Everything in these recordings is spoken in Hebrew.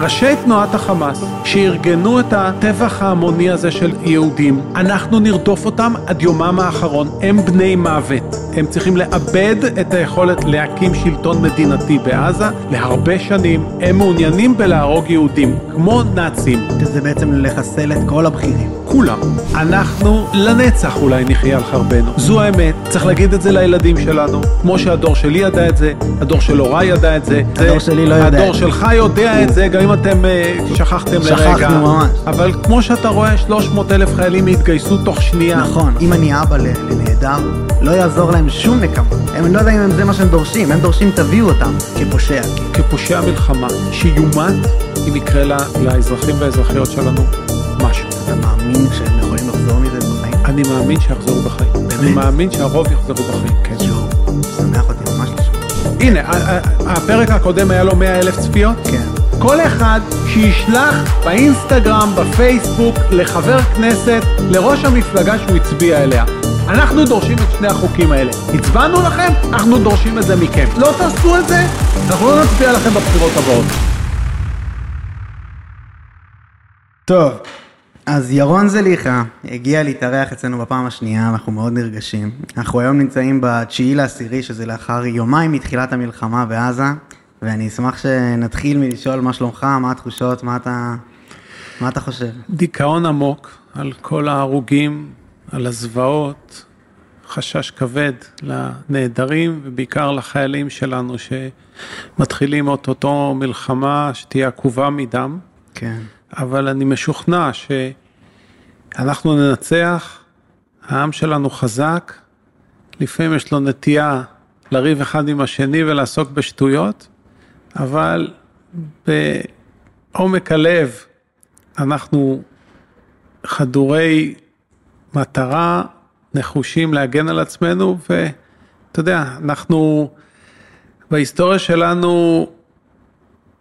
ראשי תנועת החמאס שארגנו את הטבח ההמוני הזה של יהודים, אנחנו נרדוף אותם עד יומם האחרון. הם בני מוות. הם צריכים לאבד את היכולת להקים שלטון מדינתי בעזה להרבה שנים. הם מעוניינים בלהרוג יהודים, כמו נאצים. זה בעצם לחסל את כל הבכירים. כולם. אנחנו לנצח אולי נחיה על חרבנו. זו האמת, צריך להגיד את זה לילדים שלנו. כמו שהדור שלי ידע את זה, הדור של הוריי ידע את זה. הדור שלי לא יודע את הדור זה. שלך יודע את זה, גם אם אתם אה, שכחתם לרגע. שכחנו ממש. אבל כמו שאתה רואה, 300 אלף חיילים התגייסו תוך שנייה. נכון, אם אני אבא לנעדר, לא יעזור להם שום נקמה. הם לא יודעים אם זה מה שהם דורשים, הם דורשים תביאו אותם כפושע. כפושע מלחמה, שיומת אם יקרה לה- לאזרחים והאזרחיות שלנו משהו. אתה מאמין שהם יכולים לחזור מזה בחיים? אני מאמין שיחזרו בחיים. אני מאמין שהרוב יחזרו בחיים, כן. יואו, שמח אותי ממש לשמוע. הנה, הפרק הקודם היה לו 100 אלף צפיות. כן. כל אחד שישלח באינסטגרם, בפייסבוק, לחבר כנסת, לראש המפלגה שהוא הצביע אליה. אנחנו דורשים את שני החוקים האלה. הצבענו לכם, אנחנו דורשים את זה מכם. לא תעשו את זה, אנחנו לא נצביע לכם בבחירות הבאות. טוב, אז ירון זליכה הגיע להתארח אצלנו בפעם השנייה, אנחנו מאוד נרגשים. אנחנו היום נמצאים בתשיעי לעשירי, שזה לאחר יומיים מתחילת המלחמה בעזה, ואני אשמח שנתחיל מלשאול מה שלומך, מה התחושות, מה אתה, מה אתה חושב? דיכאון עמוק על כל ההרוגים, על הזוועות, חשש כבד לנעדרים ובעיקר לחיילים שלנו שמתחילים אוטוטו מלחמה שתהיה עקובה מדם. כן. אבל אני משוכנע שאנחנו ננצח, העם שלנו חזק, לפעמים יש לו נטייה לריב אחד עם השני ולעסוק בשטויות, אבל בעומק הלב אנחנו חדורי מטרה, נחושים להגן על עצמנו, ואתה יודע, אנחנו בהיסטוריה שלנו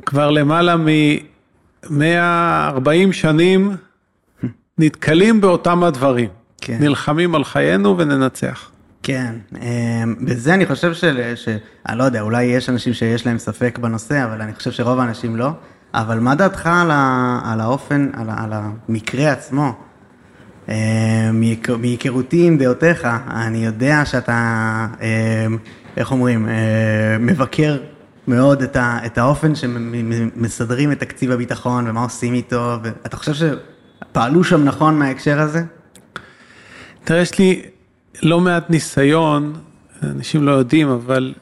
כבר למעלה מ... 140 שנים נתקלים באותם הדברים. כן. נלחמים על חיינו וננצח. כן, אמ, בזה אני חושב של, ש... אני לא יודע, אולי יש אנשים שיש להם ספק בנושא, אבל אני חושב שרוב האנשים לא. אבל מה דעתך על, ה... על האופן, על, ה... על המקרה עצמו? אמ, מהיכ- מהיכרותי עם דעותיך, אני יודע שאתה, אמ, איך אומרים, אה, מבקר מאוד את, ה... את האופן שמסדרים את תקציב הביטחון ומה עושים איתו, ואתה חושב שפעלו שם נכון מההקשר הזה? תראה, יש לי לא מעט ניסיון, אנשים לא יודעים, אבל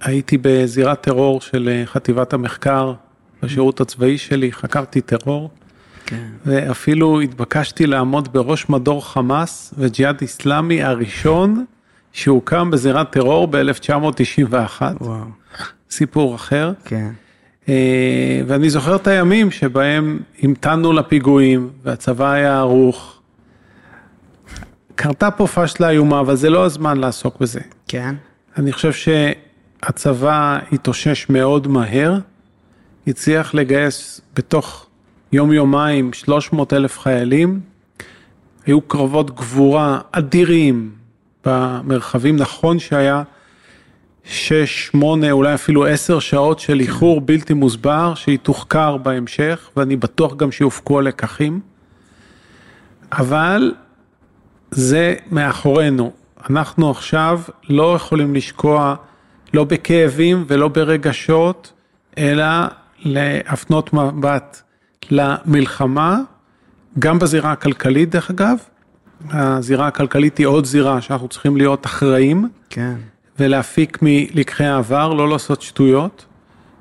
הייתי בזירת טרור של אה, חטיבת המחקר בשירות הצבאי שלי, חקרתי טרור, כן. ואפילו התבקשתי לעמוד בראש מדור חמאס וג'יהאד איסלאמי הראשון שהוקם בזירת טרור ב-1991. וואו. סיפור אחר. כן. אה, ואני זוכר את הימים שבהם המתנו לפיגועים והצבא היה ערוך. קרתה פה פשלה איומה, אבל זה לא הזמן לעסוק בזה. כן. אני חושב שהצבא התאושש מאוד מהר, הצליח לגייס בתוך יום-יומיים 300 אלף חיילים, היו קרבות גבורה אדירים במרחבים, נכון שהיה שש, שמונה, אולי אפילו עשר שעות של איחור בלתי מוסבר, שהיא תוחקר בהמשך, ואני בטוח גם שיופקו הלקחים, אבל זה מאחורינו. אנחנו עכשיו לא יכולים לשקוע לא בכאבים ולא ברגשות, אלא להפנות מבט למלחמה, גם בזירה הכלכלית דרך אגב. הזירה הכלכלית היא עוד זירה שאנחנו צריכים להיות אחראים כן. ולהפיק מלקחי העבר, לא לעשות שטויות,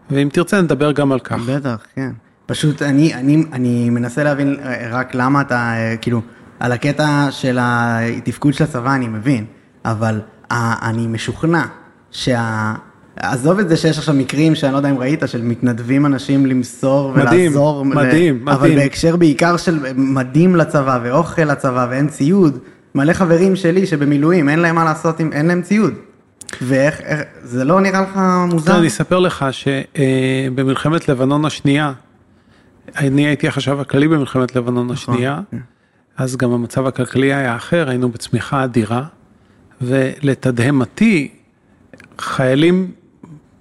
ואם תרצה נדבר גם על כך. בטח, כן. פשוט אני, אני, אני מנסה להבין אה, רק למה אתה, אה, כאילו, על הקטע של התפקוד של הצבא אני מבין, אבל אה, אני משוכנע שה... עזוב את זה שיש עכשיו מקרים שאני לא יודע אם ראית, של מתנדבים אנשים למסור מדהים, ולעזור. מדהים, ל... אבל מדהים. בהקשר בעיקר של מדים לצבא ואוכל לצבא ואין ציוד, מלא חברים שלי שבמילואים, אין להם מה לעשות, עם, אין להם ציוד. ואיך, איך, זה לא נראה לך מוזר? אני אספר לך שבמלחמת לבנון השנייה, אני הייתי החשב הכללי במלחמת לבנון השנייה, אז גם המצב הכלכלי היה אחר, היינו בצמיחה אדירה, ולתדהמתי, חיילים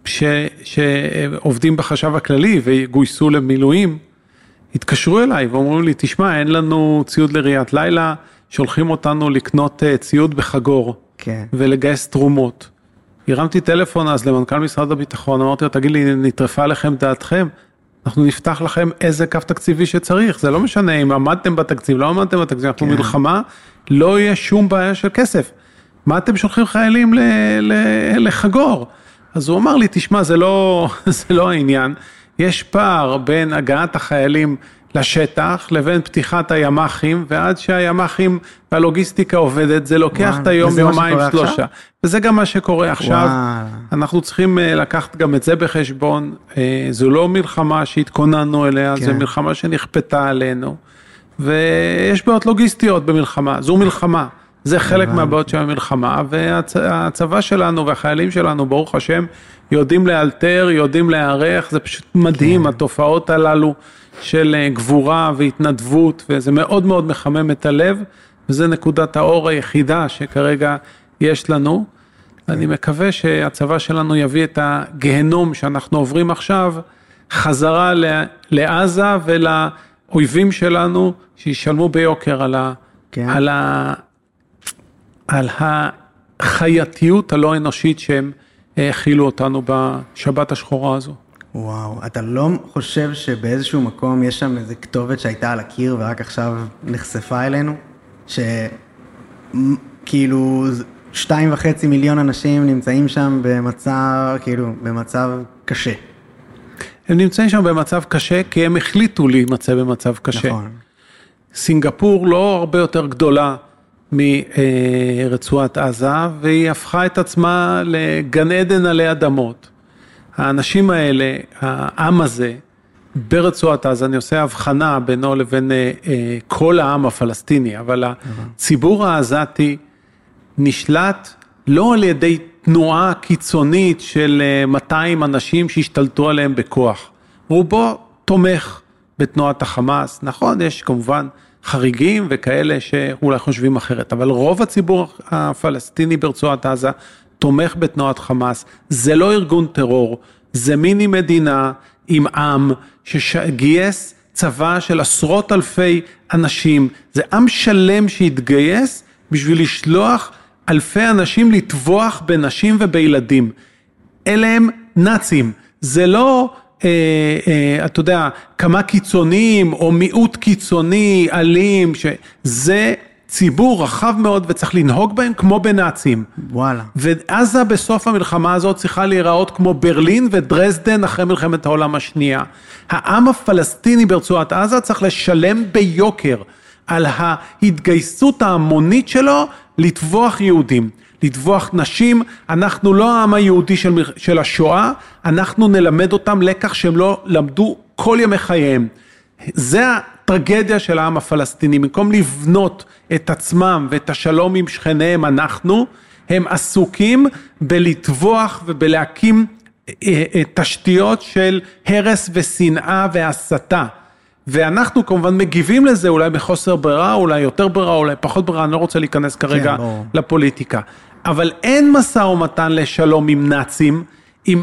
ש, שעובדים בחשב הכללי וגויסו למילואים, התקשרו אליי ואומרים לי, תשמע, אין לנו ציוד לראיית לילה, שולחים אותנו לקנות אה, ציוד בחגור כן. ולגייס תרומות. הרמתי טלפון אז למנכ"ל משרד הביטחון, אמרתי לו, תגיד לי, נטרפה עליכם דעתכם? אנחנו נפתח לכם איזה קו תקציבי שצריך, זה לא משנה אם עמדתם בתקציב, לא עמדתם בתקציב, אנחנו כן. מלחמה, לא יהיה שום בעיה של כסף. מה אתם שולחים חיילים ל- ל- לחגור? אז הוא אמר לי, תשמע, זה לא, זה לא העניין, יש פער בין הגעת החיילים לשטח לבין פתיחת הימ"חים, ועד שהימ"חים והלוגיסטיקה עובדת, זה לוקח וואו, את היום, יומיים, שקורה עכשיו? שלושה. וזה גם מה שקורה עכשיו. וואלה. אנחנו צריכים אה, לקחת גם את זה בחשבון. אה, זו לא מלחמה שהתכוננו אליה, כן. זו מלחמה שנכפתה עלינו. ויש בעיות לוגיסטיות במלחמה, זו מלחמה. זה חלק מהבעיות של המלחמה, והצבא שלנו והחיילים שלנו, ברוך השם, יודעים לאלתר, יודעים להיערך, זה פשוט מדהים, התופעות הללו של אה, גבורה והתנדבות, וזה מאוד מאוד מחמם את הלב, וזה נקודת האור היחידה שכרגע יש לנו. אני מקווה שהצבא שלנו יביא את הגהנום שאנחנו עוברים עכשיו חזרה לעזה ולאויבים שלנו שישלמו ביוקר על, ה, כן. על, ה, על החייתיות הלא אנושית שהם האכילו אותנו בשבת השחורה הזו. וואו, אתה לא חושב שבאיזשהו מקום יש שם איזה כתובת שהייתה על הקיר ורק עכשיו נחשפה אלינו? שכאילו שתיים וחצי מיליון אנשים נמצאים שם במצב, כאילו, במצב קשה. הם נמצאים שם במצב קשה כי הם החליטו להימצא במצב קשה. נכון. סינגפור לא הרבה יותר גדולה מרצועת עזה, והיא הפכה את עצמה לגן עדן עלי אדמות. האנשים האלה, העם הזה, ברצועת עזה, אני עושה הבחנה בינו לבין אה, אה, כל העם הפלסטיני, אבל הציבור העזתי נשלט לא על ידי תנועה קיצונית של אה, 200 אנשים שהשתלטו עליהם בכוח. רובו תומך בתנועת החמאס. נכון, יש כמובן חריגים וכאלה שאולי חושבים אחרת, אבל רוב הציבור הפלסטיני ברצועת עזה תומך בתנועת חמאס. זה לא ארגון טרור, זה מיני מדינה עם עם שגייס צבא של עשרות אלפי אנשים. זה עם שלם שהתגייס בשביל לשלוח אלפי אנשים לטבוח בנשים ובילדים. אלה הם נאצים, זה לא, אה, אה, אתה יודע, כמה קיצוניים או מיעוט קיצוני, אלים, שזה ציבור רחב מאוד וצריך לנהוג בהם כמו בנאצים. וואלה. ועזה בסוף המלחמה הזאת צריכה להיראות כמו ברלין ודרזדן אחרי מלחמת העולם השנייה. העם הפלסטיני ברצועת עזה צריך לשלם ביוקר על ההתגייסות ההמונית שלו לטבוח יהודים, לטבוח נשים. אנחנו לא העם היהודי של, של השואה, אנחנו נלמד אותם לקח שהם לא למדו כל ימי חייהם. זה הטרגדיה של העם הפלסטיני, במקום לבנות את עצמם ואת השלום עם שכניהם אנחנו, הם עסוקים בלטבוח ובלהקים אה, אה, תשתיות של הרס ושנאה והסתה. ואנחנו כמובן מגיבים לזה אולי בחוסר ברירה, אולי יותר ברירה, אולי פחות ברירה, אני לא רוצה להיכנס כרגע ברור. לפוליטיקה. אבל אין משא ומתן לשלום עם נאצים, עם,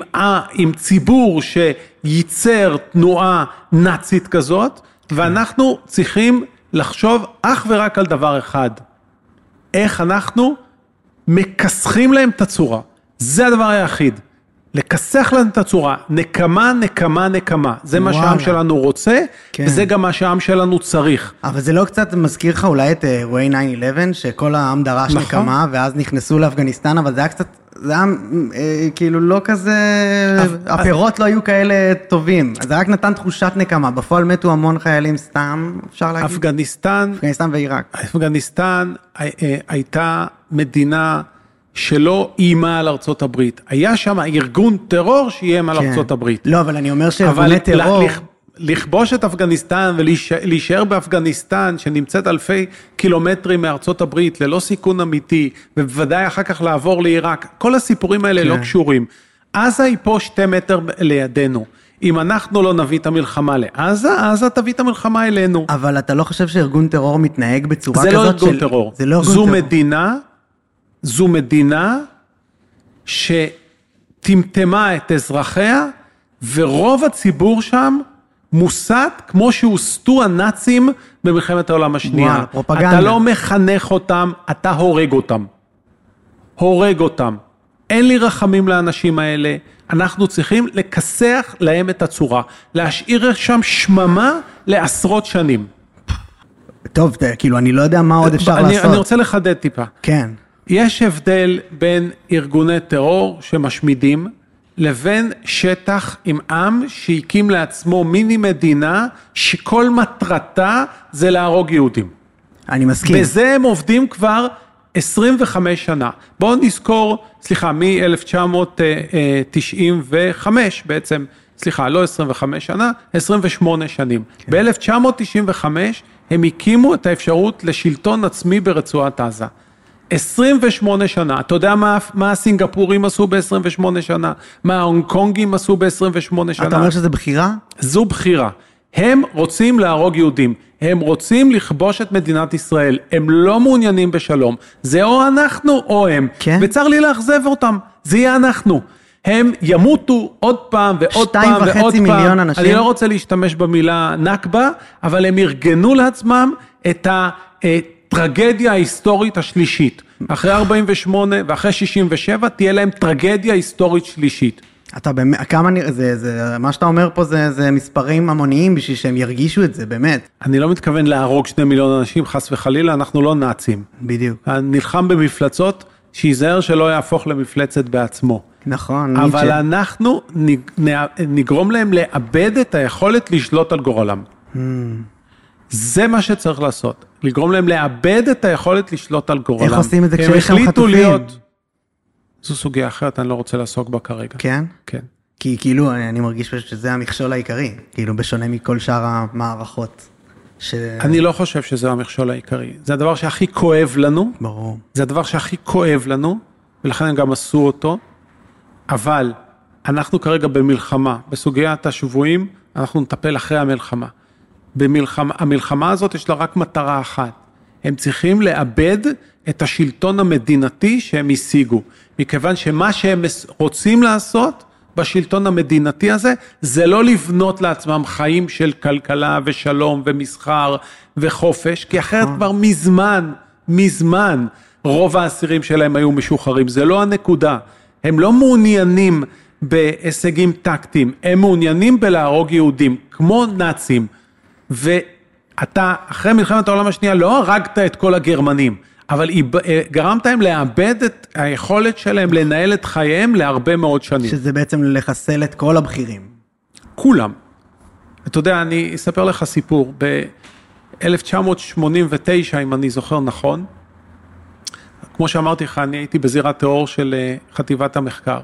עם ציבור שייצר תנועה נאצית כזאת, ואנחנו צריכים לחשוב אך ורק על דבר אחד, איך אנחנו מכסחים להם את הצורה. זה הדבר היחיד. לכסח להם את הצורה, נקמה, נקמה, נקמה. זה מה וואלה. שהעם שלנו רוצה, כן. וזה גם מה שהעם שלנו צריך. אבל זה לא קצת מזכיר לך אולי את אה, אירועי 9-11, שכל העם דרש נכון. נקמה, ואז נכנסו לאפגניסטן, אבל זה היה קצת, זה היה אה, כאילו לא כזה, אף- הפירות לא היו כאלה טובים, זה רק נתן תחושת נקמה, בפועל מתו המון חיילים סתם, אפשר להגיד, אפגניסטן, אפגניסטן ועיראק. אפגניסטן הי- אה, הייתה מדינה שלא איימה על ארצות הברית. היה שם ארגון טרור שאיים על כן. ארצות הברית. לא, אבל אני אומר שארגוני טרור, לכ- לכבוש את אפגניסטן ולהישאר באפגניסטן שנמצאת אלפי קילומטרים מארצות הברית ללא סיכון אמיתי ובוודאי אחר כך לעבור לעיראק, כל הסיפורים האלה כן. לא קשורים. עזה היא פה שתי מטר לידינו. אם אנחנו לא נביא את המלחמה לעזה, עזה תביא את המלחמה אלינו. אבל אתה לא חושב שארגון טרור מתנהג בצורה זה כזאת לא ארגון של- טרור. זה לא ארגון זו טרור. מדינה, זו מדינה טמטמה את אזרחיה, ורוב הציבור שם מוסת כמו שהוסתו הנאצים במלחמת העולם השנייה. וואלה, פרופגנדה. אתה לא מחנך אותם, אתה הורג אותם. הורג אותם. אין לי רחמים לאנשים האלה, אנחנו צריכים לכסח להם את הצורה, להשאיר שם שממה לעשרות שנים. טוב, כאילו, אני לא יודע מה עוד אפשר אני, לעשות. אני רוצה לחדד טיפה. כן. יש הבדל בין ארגוני טרור שמשמידים לבין שטח עם עם שהקים לעצמו מיני מדינה שכל מטרתה זה להרוג יהודים. אני מסכים. בזה הם עובדים כבר 25 שנה. בואו נזכור, סליחה, מ-1995 בעצם, סליחה, לא 25 שנה, 28 שנים. ב-1995 הם הקימו את האפשרות לשלטון עצמי ברצועת עזה. 28 שנה, אתה יודע מה, מה הסינגפורים עשו ב-28 שנה? מה ההונג קונגים עשו ב-28 שנה? אתה אומר שזה בחירה? זו בחירה. הם רוצים להרוג יהודים, הם רוצים לכבוש את מדינת ישראל, הם לא מעוניינים בשלום. זה או אנחנו או הם. כן. וצר לי לאכזב אותם, זה יהיה אנחנו. הם ימותו עוד פעם ועוד שתיים פעם ועוד פעם. וחצי מיליון אנשים. אני לא רוצה להשתמש במילה נכבה, אבל הם ארגנו לעצמם את הטרגדיה ההיסטורית השלישית. אחרי 48 ואחרי 67 תהיה להם טרגדיה היסטורית שלישית. אתה באמת, כמה נראה, זה, זה, מה שאתה אומר פה זה, זה מספרים המוניים בשביל שהם ירגישו את זה, באמת. אני לא מתכוון להרוג שני מיליון אנשים, חס וחלילה, אנחנו לא נאצים. בדיוק. נלחם במפלצות, שייזהר שלא יהפוך למפלצת בעצמו. נכון, אבל ניטשה. אנחנו נג- נגרום להם לאבד את היכולת לשלוט על גורלם. Hmm. זה מה שצריך לעשות, לגרום להם לאבד את היכולת לשלוט על גורלם. איך עושים את זה כשיש החליטו חטופים? להיות... זו סוגיה אחרת, אני לא רוצה לעסוק בה כרגע. כן? כן. כי כאילו, אני, אני מרגיש שזה המכשול העיקרי, כאילו, בשונה מכל שאר המערכות. ש... אני לא חושב שזה המכשול העיקרי. זה הדבר שהכי כואב לנו, ברור. זה הדבר שהכי כואב לנו, ולכן הם גם עשו אותו, אבל אנחנו כרגע במלחמה, בסוגיית השבויים, אנחנו נטפל אחרי המלחמה. במלחמה, המלחמה הזאת יש לה רק מטרה אחת, הם צריכים לאבד את השלטון המדינתי שהם השיגו, מכיוון שמה שהם רוצים לעשות בשלטון המדינתי הזה, זה לא לבנות לעצמם חיים של כלכלה ושלום ומסחר וחופש, כי אחרת כבר מזמן, מזמן, רוב האסירים שלהם היו משוחררים, זה לא הנקודה. הם לא מעוניינים בהישגים טקטיים, הם מעוניינים בלהרוג יהודים, כמו נאצים. ואתה, אחרי מלחמת העולם השנייה, לא הרגת את כל הגרמנים, אבל אה, גרמת להם לאבד את היכולת שלהם לנהל את חייהם להרבה מאוד שנים. שזה בעצם לחסל את כל הבכירים. כולם. אתה יודע, אני אספר לך סיפור. ב-1989, אם אני זוכר נכון, כמו שאמרתי לך, אני הייתי בזירת טרור של אה, חטיבת המחקר,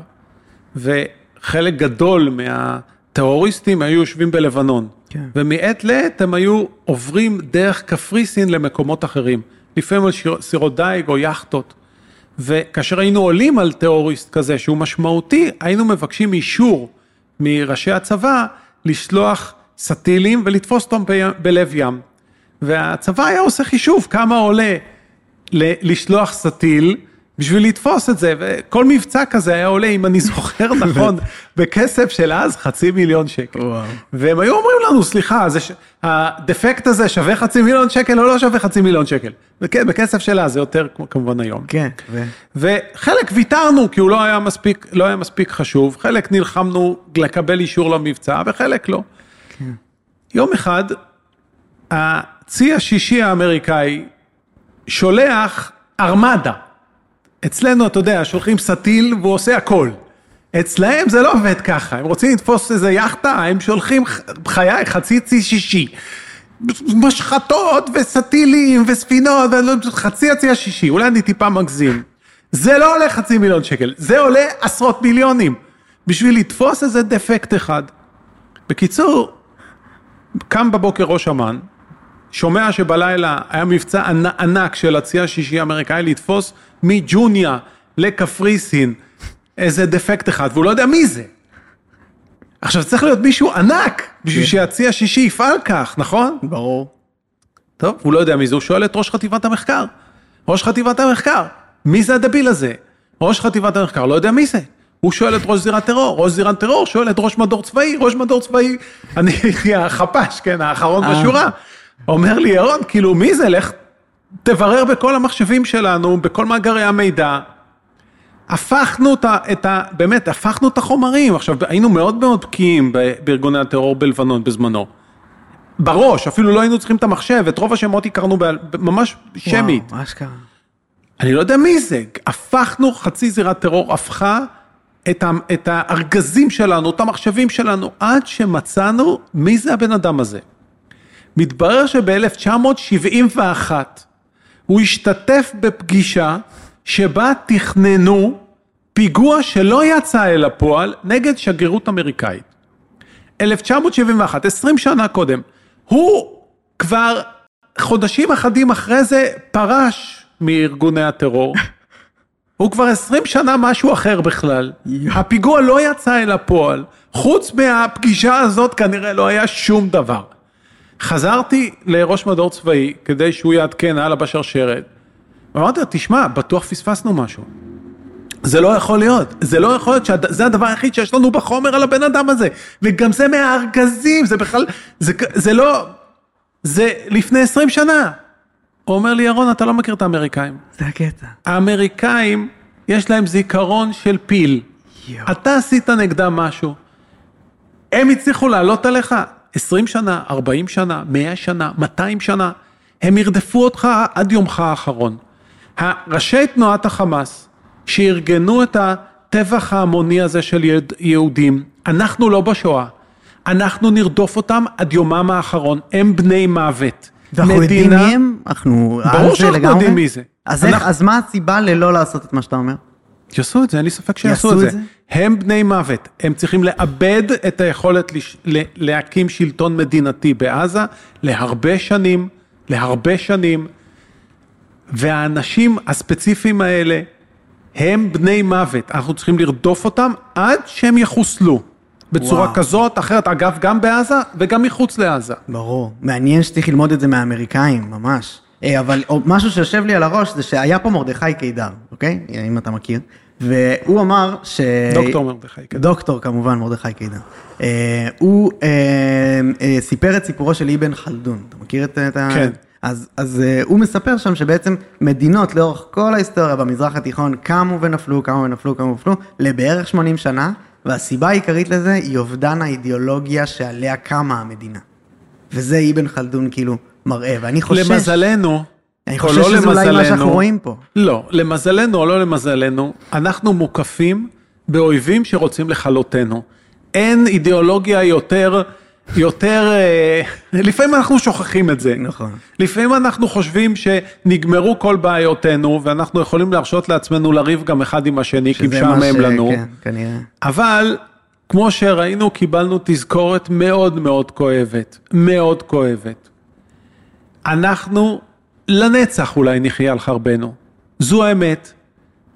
וחלק גדול מהטרוריסטים היו יושבים בלבנון, כן. ומעת לעת הם היו עוברים דרך קפריסין למקומות אחרים, לפעמים על סירות דייג או יאכטות. וכאשר היינו עולים על טרוריסט כזה שהוא משמעותי, היינו מבקשים אישור מראשי הצבא לשלוח סטילים ולתפוס אותם בלב ים. והצבא היה עושה חישוב כמה עולה לשלוח סטיל בשביל לתפוס את זה, וכל מבצע כזה היה עולה, אם אני זוכר נכון, בכסף של אז חצי מיליון שקל. וואו. והם היו אומרים לנו, סליחה, זה ש... הדפקט הזה שווה חצי מיליון שקל או לא שווה חצי מיליון שקל? וכן, בכסף של אז זה יותר כמו- כמובן היום. כן. ו... וחלק ויתרנו כי הוא לא היה מספיק, לא היה מספיק חשוב, חלק נלחמנו לקבל אישור למבצע וחלק לא. יום אחד הצי השישי האמריקאי שולח ארמדה. אצלנו, אתה יודע, שולחים סטיל והוא עושה הכל. אצלהם זה לא עובד ככה, הם רוצים לתפוס איזה יאכטה, הם שולחים ח- בחיי חצי צי שישי. משחטות וסטילים וספינות, לא- חצי הצי השישי, אולי אני טיפה מגזים. זה לא עולה חצי מיליון שקל, זה עולה עשרות מיליונים. בשביל לתפוס איזה דפקט אחד. בקיצור, קם בבוקר ראש אמ"ן, שומע שבלילה היה מבצע ענ- ענק של הצי השישי האמריקאי לתפוס מג'וניה לקפריסין איזה דפקט אחד, והוא לא יודע מי זה. עכשיו צריך להיות מישהו ענק בשביל שהצי השישי יפעל כך, נכון? ברור. טוב, הוא לא יודע מי זה, הוא שואל את ראש חטיבת המחקר. ראש חטיבת המחקר, מי זה הדביל הזה? ראש חטיבת המחקר לא יודע מי זה. הוא שואל את ראש זירת טרור, ראש זירת טרור שואל את ראש מדור צבאי, ראש מדור צבאי, אני הייתי החפ"ש, כן, האחרון אה. בשורה. אומר לי, ירון, כאילו, מי זה? לך תברר בכל המחשבים שלנו, בכל מאגרי המידע. הפכנו את ה... את ה באמת, הפכנו את החומרים. עכשיו, היינו מאוד מאוד בקיאים בארגוני הטרור בלבנון בזמנו. בראש, אפילו לא היינו צריכים את המחשב, את רוב השמות הכרנו בעל- ממש שמית. וואו, אשכרה. אני לא יודע מי זה, הפכנו, חצי זירת טרור הפכה את, ה, את הארגזים שלנו, את המחשבים שלנו, עד שמצאנו מי זה הבן אדם הזה. מתברר שב-1971 הוא השתתף בפגישה שבה תכננו פיגוע שלא יצא אל הפועל נגד שגרירות אמריקאית. 1971, 20 שנה קודם. הוא כבר חודשים אחדים אחרי זה פרש מארגוני הטרור. הוא כבר 20 שנה משהו אחר בכלל. הפיגוע לא יצא אל הפועל. חוץ מהפגישה הזאת כנראה לא היה שום דבר. חזרתי לראש מדור צבאי כדי שהוא יעדכן הלאה בשרשרת. ואמרתי לו, תשמע, בטוח פספסנו משהו. זה לא יכול להיות, זה לא יכול להיות שזה הדבר היחיד שיש לנו בחומר על הבן אדם הזה, וגם זה מהארגזים, זה בכלל, זה, זה לא, זה לפני 20 שנה. הוא אומר לי, ירון, אתה לא מכיר את האמריקאים. זה הקטע. האמריקאים, יש להם זיכרון של פיל. יואו. אתה עשית נגדם משהו, הם הצליחו לעלות עליך 20 שנה, 40 שנה, 100 שנה, 200 שנה, הם ירדפו אותך עד יומך האחרון. ראשי תנועת החמאס, שארגנו את הטבח ההמוני הזה של יהוד- יהודים, אנחנו לא בשואה, אנחנו נרדוף אותם עד יומם האחרון, הם בני מוות. ואנחנו יודעים מי הם? אנחנו על ברור שאנחנו לגמרי? יודעים מי זה. אז, איך, אנחנו- אז מה הסיבה ללא לעשות את מה שאתה אומר? יעשו את זה, אין לי ספק שיעשו יעשו את את זה. זה? הם בני מוות, הם צריכים לאבד את היכולת לש... להקים שלטון מדינתי בעזה להרבה שנים, להרבה שנים, והאנשים הספציפיים האלה הם בני מוות, אנחנו צריכים לרדוף אותם עד שהם יחוסלו. בצורה וואו. כזאת, אחרת, אגב, גם בעזה וגם מחוץ לעזה. ברור. מעניין שצריך ללמוד את זה מהאמריקאים, ממש. אה, אבל משהו שיושב לי על הראש זה שהיה פה מרדכי קידר, אוקיי? אם אתה מכיר. והוא אמר ש... דוקטור מרדכי קידר. דוקטור כמובן, מרדכי קידר. אה, הוא אה, אה, סיפר את סיפורו של אבן חלדון. אתה מכיר את, ה... כן. אז, אז הוא מספר שם שבעצם מדינות לאורך כל ההיסטוריה במזרח התיכון קמו ונפלו, קמו ונפלו, קמו ונפלו, לבערך 80 שנה, והסיבה העיקרית לזה היא אובדן האידיאולוגיה שעליה קמה המדינה. וזה אבן חלדון כאילו מראה, ואני חושש... למזלנו, אני או חושש לא שזה אולי מה למזלנו, שאנחנו רואים פה. לא, למזלנו או לא למזלנו, אנחנו מוקפים באויבים שרוצים לכלותנו. אין אידיאולוגיה יותר, יותר, אה, לפעמים אנחנו שוכחים את זה. נכון. לפעמים אנחנו חושבים שנגמרו כל בעיותינו, ואנחנו יכולים להרשות לעצמנו לריב גם אחד עם השני, כי משעמם ש- לנו. כן, כנראה. אבל כמו שראינו, קיבלנו תזכורת מאוד מאוד כואבת, מאוד כואבת. אנחנו לנצח אולי נחיה על חרבנו. זו האמת.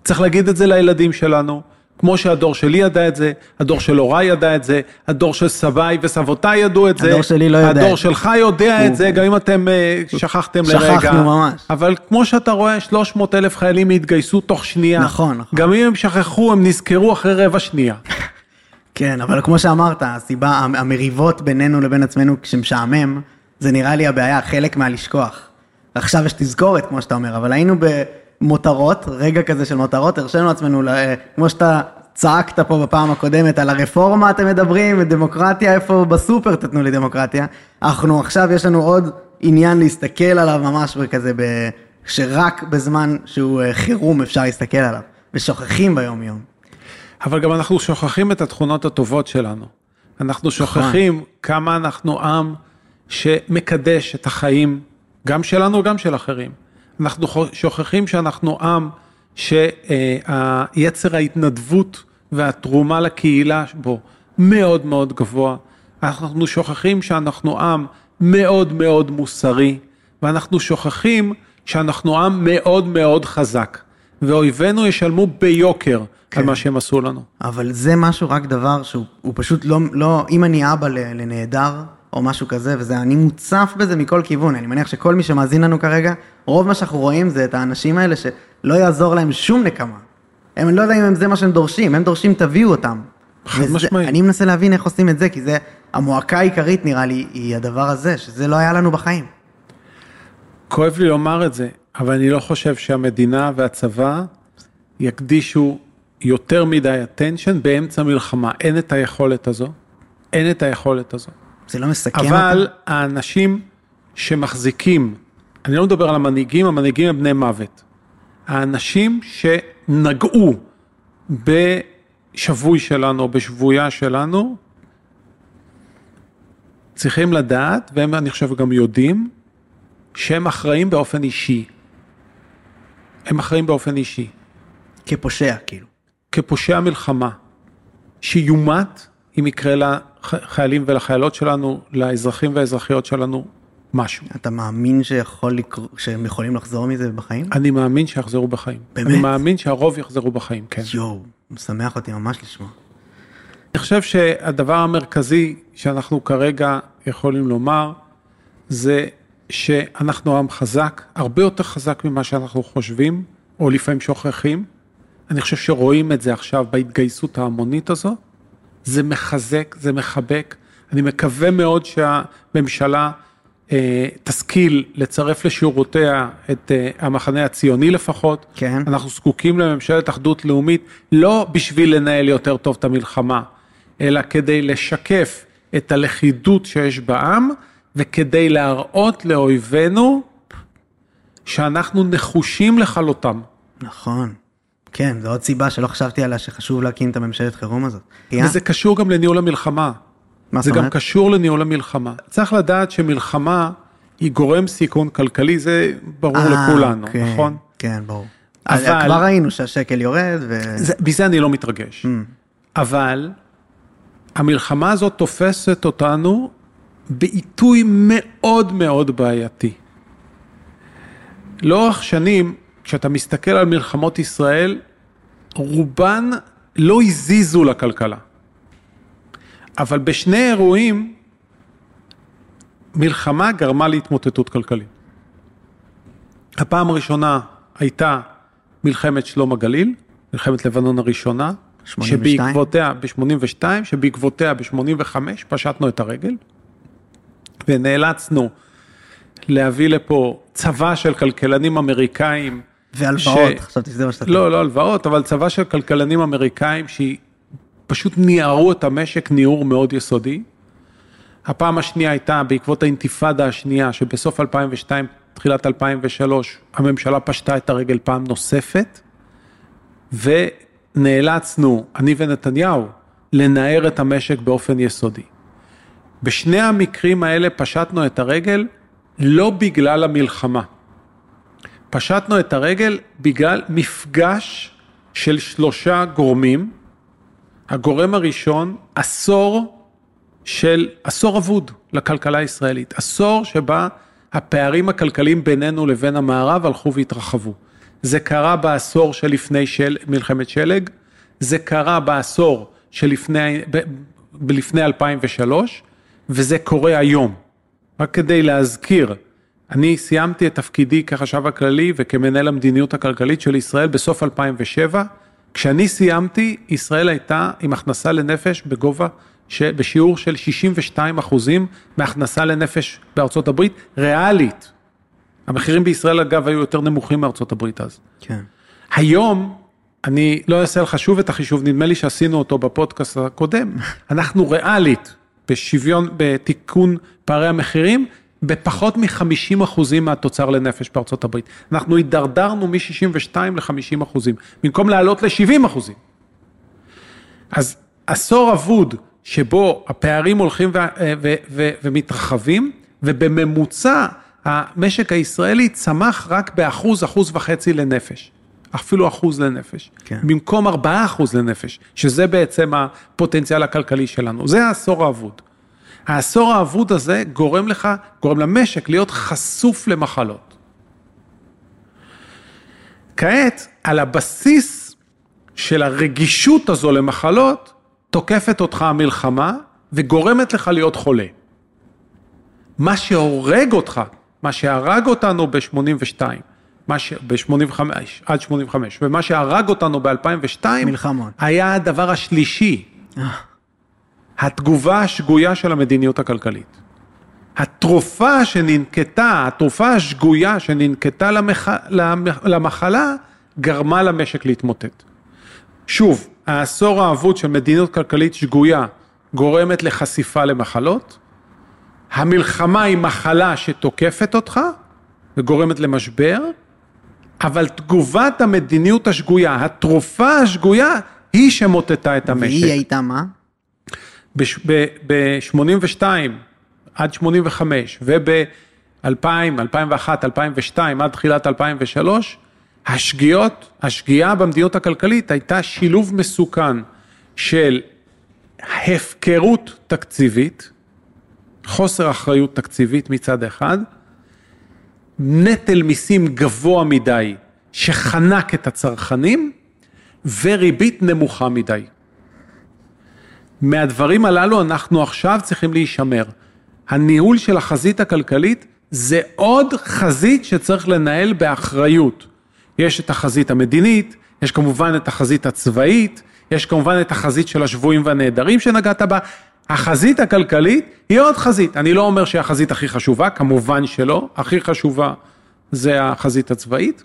צריך להגיד את זה לילדים שלנו, כמו שהדור שלי ידע את זה, הדור של הוריי ידע את זה, הדור של סביי וסבותיי ידעו את זה. הדור שלי לא יודע הדור. שלך יודע את זה, גם אם אתם אה, שכחתם לרגע. שכחנו ממש. אבל כמו שאתה רואה, 300 אלף חיילים התגייסו תוך שנייה. נכון, נכון. גם אם הם שכחו, הם נזכרו אחרי רבע שנייה. כן, אבל כמו שאמרת, הסיבה, המ- המריבות בינינו לבין עצמנו כשמשעמם, זה נראה לי הבעיה, חלק מהלשכוח. עכשיו יש תזכורת, כמו שאתה אומר, אבל היינו במותרות, רגע כזה של מותרות, הרשינו לעצמנו, אה, כמו שאתה צעקת פה בפעם הקודמת, על הרפורמה אתם מדברים, ודמוקרטיה, איפה בסופר תתנו לי דמוקרטיה. אנחנו עכשיו, יש לנו עוד עניין להסתכל עליו ממש בכזה, ב... שרק בזמן שהוא אה, חירום אפשר להסתכל עליו, ושוכחים ביום-יום. אבל גם אנחנו שוכחים את התכונות הטובות שלנו. אנחנו שוכחים כמה אנחנו עם שמקדש את החיים, גם שלנו וגם של אחרים. אנחנו שוכחים שאנחנו עם שיצר ההתנדבות והתרומה לקהילה בו מאוד מאוד גבוה. אנחנו שוכחים שאנחנו עם מאוד מאוד מוסרי, ואנחנו שוכחים שאנחנו עם מאוד מאוד חזק. ואויבינו ישלמו ביוקר כן. על מה שהם עשו לנו. אבל זה משהו, רק דבר שהוא הוא פשוט לא, לא, אם אני אבא לנעדר או משהו כזה, וזה, אני מוצף בזה מכל כיוון, אני מניח שכל מי שמאזין לנו כרגע, רוב מה שאנחנו רואים זה את האנשים האלה שלא יעזור להם שום נקמה. הם לא יודעים אם זה מה שהם דורשים, הם דורשים תביאו אותם. חד משמעית. אני מנסה להבין איך עושים את זה, כי זה, המועקה העיקרית נראה לי, היא הדבר הזה, שזה לא היה לנו בחיים. כואב לי לומר את זה, אבל אני לא חושב שהמדינה והצבא יקדישו יותר מדי attention באמצע מלחמה. אין את היכולת הזו, אין את היכולת הזו. זה לא מסכן אבל אותם? האנשים שמחזיקים, אני לא מדבר על המנהיגים, המנהיגים הם בני מוות. האנשים שנגעו בשבוי שלנו או בשבויה שלנו, צריכים לדעת, והם אני חושב גם יודעים, שהם אחראים באופן אישי. הם אחראים באופן אישי. כפושע, כאילו. כפושע מלחמה, שיומת אם יקרה לחיילים ולחיילות שלנו, לאזרחים והאזרחיות שלנו, משהו. אתה מאמין שיכול לקר... שהם יכולים לחזור מזה בחיים? אני מאמין שיחזרו בחיים. באמת? אני מאמין שהרוב יחזרו בחיים, כן. יואו, משמח אותי ממש לשמוע. אני חושב שהדבר המרכזי שאנחנו כרגע יכולים לומר, זה שאנחנו עם חזק, הרבה יותר חזק ממה שאנחנו חושבים, או לפעמים שוכחים. אני חושב שרואים את זה עכשיו בהתגייסות ההמונית הזו. זה מחזק, זה מחבק. אני מקווה מאוד שהממשלה אה, תשכיל לצרף לשורותיה את אה, המחנה הציוני לפחות. כן. אנחנו זקוקים לממשלת אחדות לאומית, לא בשביל לנהל יותר טוב את המלחמה, אלא כדי לשקף את הלכידות שיש בעם, וכדי להראות לאויבינו שאנחנו נחושים לכלותם. נכון. כן, זו עוד סיבה שלא חשבתי עליה שחשוב להקים את הממשלת חירום הזאת. וזה קשור גם לניהול המלחמה. מה זה זאת גם אומרת? קשור לניהול המלחמה. צריך לדעת שמלחמה היא גורם סיכון כלכלי, זה ברור אה, לכולנו, כן, נכון? כן, ברור. אבל- אבל... כבר ראינו שהשקל יורד, ו... זה, מזה אני לא מתרגש. Mm. אבל המלחמה הזאת תופסת אותנו בעיתוי מאוד מאוד בעייתי. לאורך שנים, כשאתה מסתכל על מלחמות ישראל, רובן לא הזיזו לכלכלה. אבל בשני אירועים, מלחמה גרמה להתמוטטות כלכלית. הפעם הראשונה הייתה מלחמת שלום הגליל, מלחמת לבנון הראשונה, 82? שבעקבותיה, ב-82, שבעקבותיה ב-85 פשטנו את הרגל, ונאלצנו להביא לפה צבא של כלכלנים אמריקאים. והלוואות, ש- חשבתי שזה מה שאתה... לא, לא הלוואות, אבל צבא של כלכלנים אמריקאים שפשוט ניערו את המשק ניעור מאוד יסודי. הפעם השנייה הייתה בעקבות האינתיפאדה השנייה, שבסוף 2002, תחילת 2003, הממשלה פשטה את הרגל פעם נוספת, ונאלצנו, אני ונתניהו, לנער את המשק באופן יסודי. בשני המקרים האלה פשטנו את הרגל לא בגלל המלחמה. פשטנו את הרגל בגלל מפגש של שלושה גורמים. הגורם הראשון, עשור של, עשור אבוד לכלכלה הישראלית. עשור שבה הפערים הכלכליים בינינו לבין המערב הלכו והתרחבו. זה קרה בעשור שלפני של, מלחמת שלג, זה קרה בעשור שלפני ב, ב, לפני 2003, וזה קורה היום. רק כדי להזכיר, אני סיימתי את תפקידי כחשב הכללי וכמנהל המדיניות הכלכלית של ישראל בסוף 2007. כשאני סיימתי, ישראל הייתה עם הכנסה לנפש בגובה, ש... בשיעור של 62 אחוזים מהכנסה לנפש בארצות הברית, ריאלית. המחירים בישראל אגב היו יותר נמוכים מארצות הברית אז. כן. היום, אני לא אעשה לך שוב את החישוב, נדמה לי שעשינו אותו בפודקאסט הקודם, אנחנו ריאלית בשוויון, בתיקון פערי המחירים, בפחות מ-50 אחוזים מהתוצר לנפש בארצות הברית. אנחנו הידרדרנו מ-62 ל-50 אחוזים, במקום לעלות ל-70 אחוזים. אז עשור אבוד שבו הפערים הולכים ו- ו- ו- ומתרחבים, ובממוצע המשק הישראלי צמח רק באחוז, אחוז וחצי לנפש. אפילו אחוז לנפש. כן. במקום ארבעה אחוז לנפש, שזה בעצם הפוטנציאל הכלכלי שלנו. זה העשור האבוד. העשור האבוד הזה גורם לך, גורם למשק להיות חשוף למחלות. כעת, על הבסיס של הרגישות הזו למחלות, תוקפת אותך המלחמה וגורמת לך להיות חולה. מה שהורג אותך, מה שהרג אותנו ב-82, ב-85, עד 85, ומה שהרג אותנו ב-2002, מלחמות. היה הדבר השלישי, אה. התגובה השגויה של המדיניות הכלכלית. התרופה שננקטה, התרופה השגויה שננקטה למח... למח... למחלה, גרמה למשק להתמוטט. שוב, העשור האבוד של מדיניות כלכלית שגויה גורמת לחשיפה למחלות, המלחמה היא מחלה שתוקפת אותך וגורמת למשבר, אבל תגובת המדיניות השגויה, התרופה השגויה, היא שמוטטה את המשק. והיא הייתה מה? ב-82 עד 85 וב-2000, 2001, 2002 עד תחילת 2003, השגיאות, השגיאה במדיניות הכלכלית הייתה שילוב מסוכן של הפקרות תקציבית, חוסר אחריות תקציבית מצד אחד, נטל מיסים גבוה מדי שחנק את הצרכנים וריבית נמוכה מדי. מהדברים הללו אנחנו עכשיו צריכים להישמר. הניהול של החזית הכלכלית זה עוד חזית שצריך לנהל באחריות. יש את החזית המדינית, יש כמובן את החזית הצבאית, יש כמובן את החזית של השבויים והנעדרים שנגעת בה. החזית הכלכלית היא עוד חזית. אני לא אומר שהיא החזית הכי חשובה, כמובן שלא, הכי חשובה זה החזית הצבאית,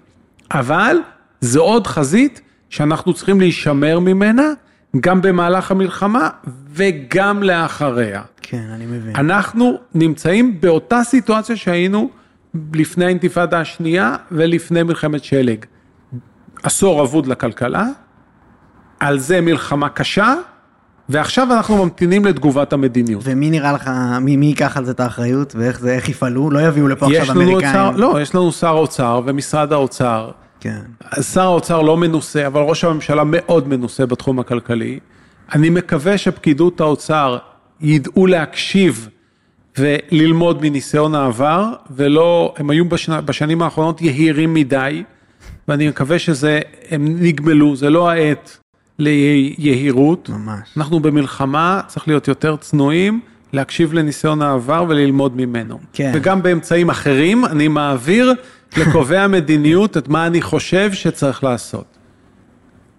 אבל זו עוד חזית שאנחנו צריכים להישמר ממנה גם במהלך המלחמה וגם לאחריה. כן, אני מבין. אנחנו נמצאים באותה סיטואציה שהיינו לפני האינתיפאדה השנייה ולפני מלחמת שלג. עשור אבוד לכלכלה, על זה מלחמה קשה, ועכשיו אנחנו ממתינים לתגובת המדיניות. ומי נראה לך, מי, מי ייקח על זה את האחריות, ואיך זה, איך יפעלו? לא יביאו לפה עכשיו אמריקאים. לא, יש לנו שר אוצר ומשרד האוצר. כן. שר האוצר לא מנוסה, אבל ראש הממשלה מאוד מנוסה בתחום הכלכלי. אני מקווה שפקידות האוצר ידעו להקשיב וללמוד מניסיון העבר, ולא, הם היו בשנה, בשנים האחרונות יהירים מדי, ואני מקווה שזה, הם נגמלו, זה לא העת ליהירות. ממש. אנחנו במלחמה, צריך להיות יותר צנועים, להקשיב לניסיון העבר וללמוד ממנו. כן. וגם באמצעים אחרים, אני מעביר לקובעי המדיניות את מה אני חושב שצריך לעשות.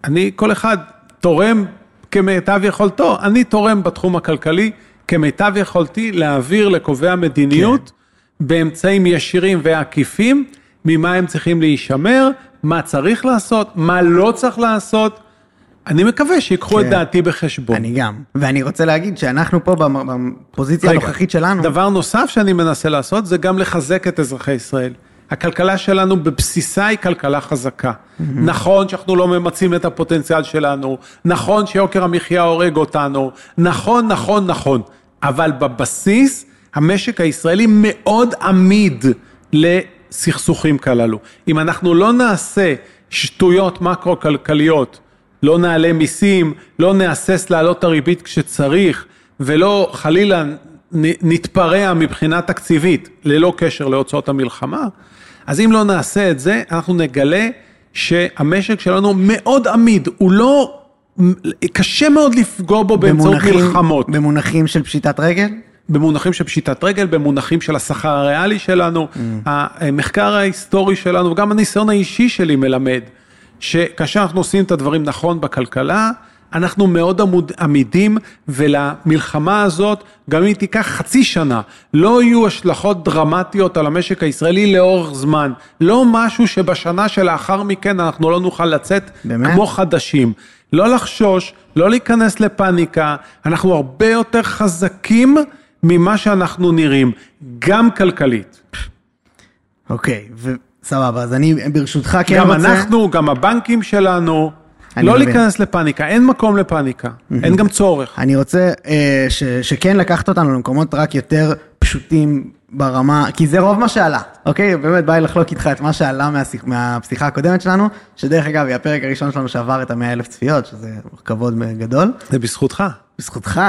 אני, כל אחד תורם כמיטב יכולתו, אני תורם בתחום הכלכלי כמיטב יכולתי להעביר לקובעי המדיניות כן. באמצעים ישירים ועקיפים, ממה הם צריכים להישמר, מה צריך לעשות, מה לא צריך לעשות. אני מקווה שיקחו את כן. דעתי בחשבון. אני גם. ואני רוצה להגיד שאנחנו פה בפוזיציה רגע, הנוכחית שלנו, דבר נוסף שאני מנסה לעשות זה גם לחזק את אזרחי ישראל. הכלכלה שלנו בבסיסה היא כלכלה חזקה. נכון שאנחנו לא ממצים את הפוטנציאל שלנו, נכון שיוקר המחיה הורג אותנו, נכון, נכון, נכון, אבל בבסיס המשק הישראלי מאוד עמיד לסכסוכים כללו. אם אנחנו לא נעשה שטויות מקרו-כלכליות, לא נעלה מיסים, לא נהסס להעלות את הריבית כשצריך, ולא חלילה נתפרע מבחינה תקציבית ללא קשר להוצאות המלחמה, אז אם לא נעשה את זה, אנחנו נגלה שהמשק שלנו מאוד עמיד, הוא לא, קשה מאוד לפגוע בו באמצעות מלחמות. במונחים של פשיטת רגל? במונחים של פשיטת רגל, במונחים של השכר הריאלי שלנו, המחקר ההיסטורי שלנו וגם הניסיון האישי שלי מלמד שכאשר אנחנו עושים את הדברים נכון בכלכלה, אנחנו מאוד עמוד, עמידים ולמלחמה הזאת, גם אם היא תיקח חצי שנה, לא יהיו השלכות דרמטיות על המשק הישראלי לאורך זמן. לא משהו שבשנה שלאחר מכן אנחנו לא נוכל לצאת באמת? כמו חדשים. לא לחשוש, לא להיכנס לפאניקה, אנחנו הרבה יותר חזקים ממה שאנחנו נראים, גם כלכלית. אוקיי, וסבבה, אז אני ברשותך כן גם רוצה... אנחנו, גם הבנקים שלנו, לא מבין. להיכנס לפאניקה, אין מקום לפאניקה, אין גם צורך. אני רוצה אה, ש, שכן לקחת אותנו למקומות רק יותר פשוטים ברמה, כי זה רוב מה שעלה, אוקיי? באמת בא לי לחלוק איתך את מה שעלה מהשיח, מהפסיכה הקודמת שלנו, שדרך אגב, היא הפרק הראשון שלנו שעבר את המאה אלף צפיות, שזה כבוד גדול. זה בזכותך. בזכותך,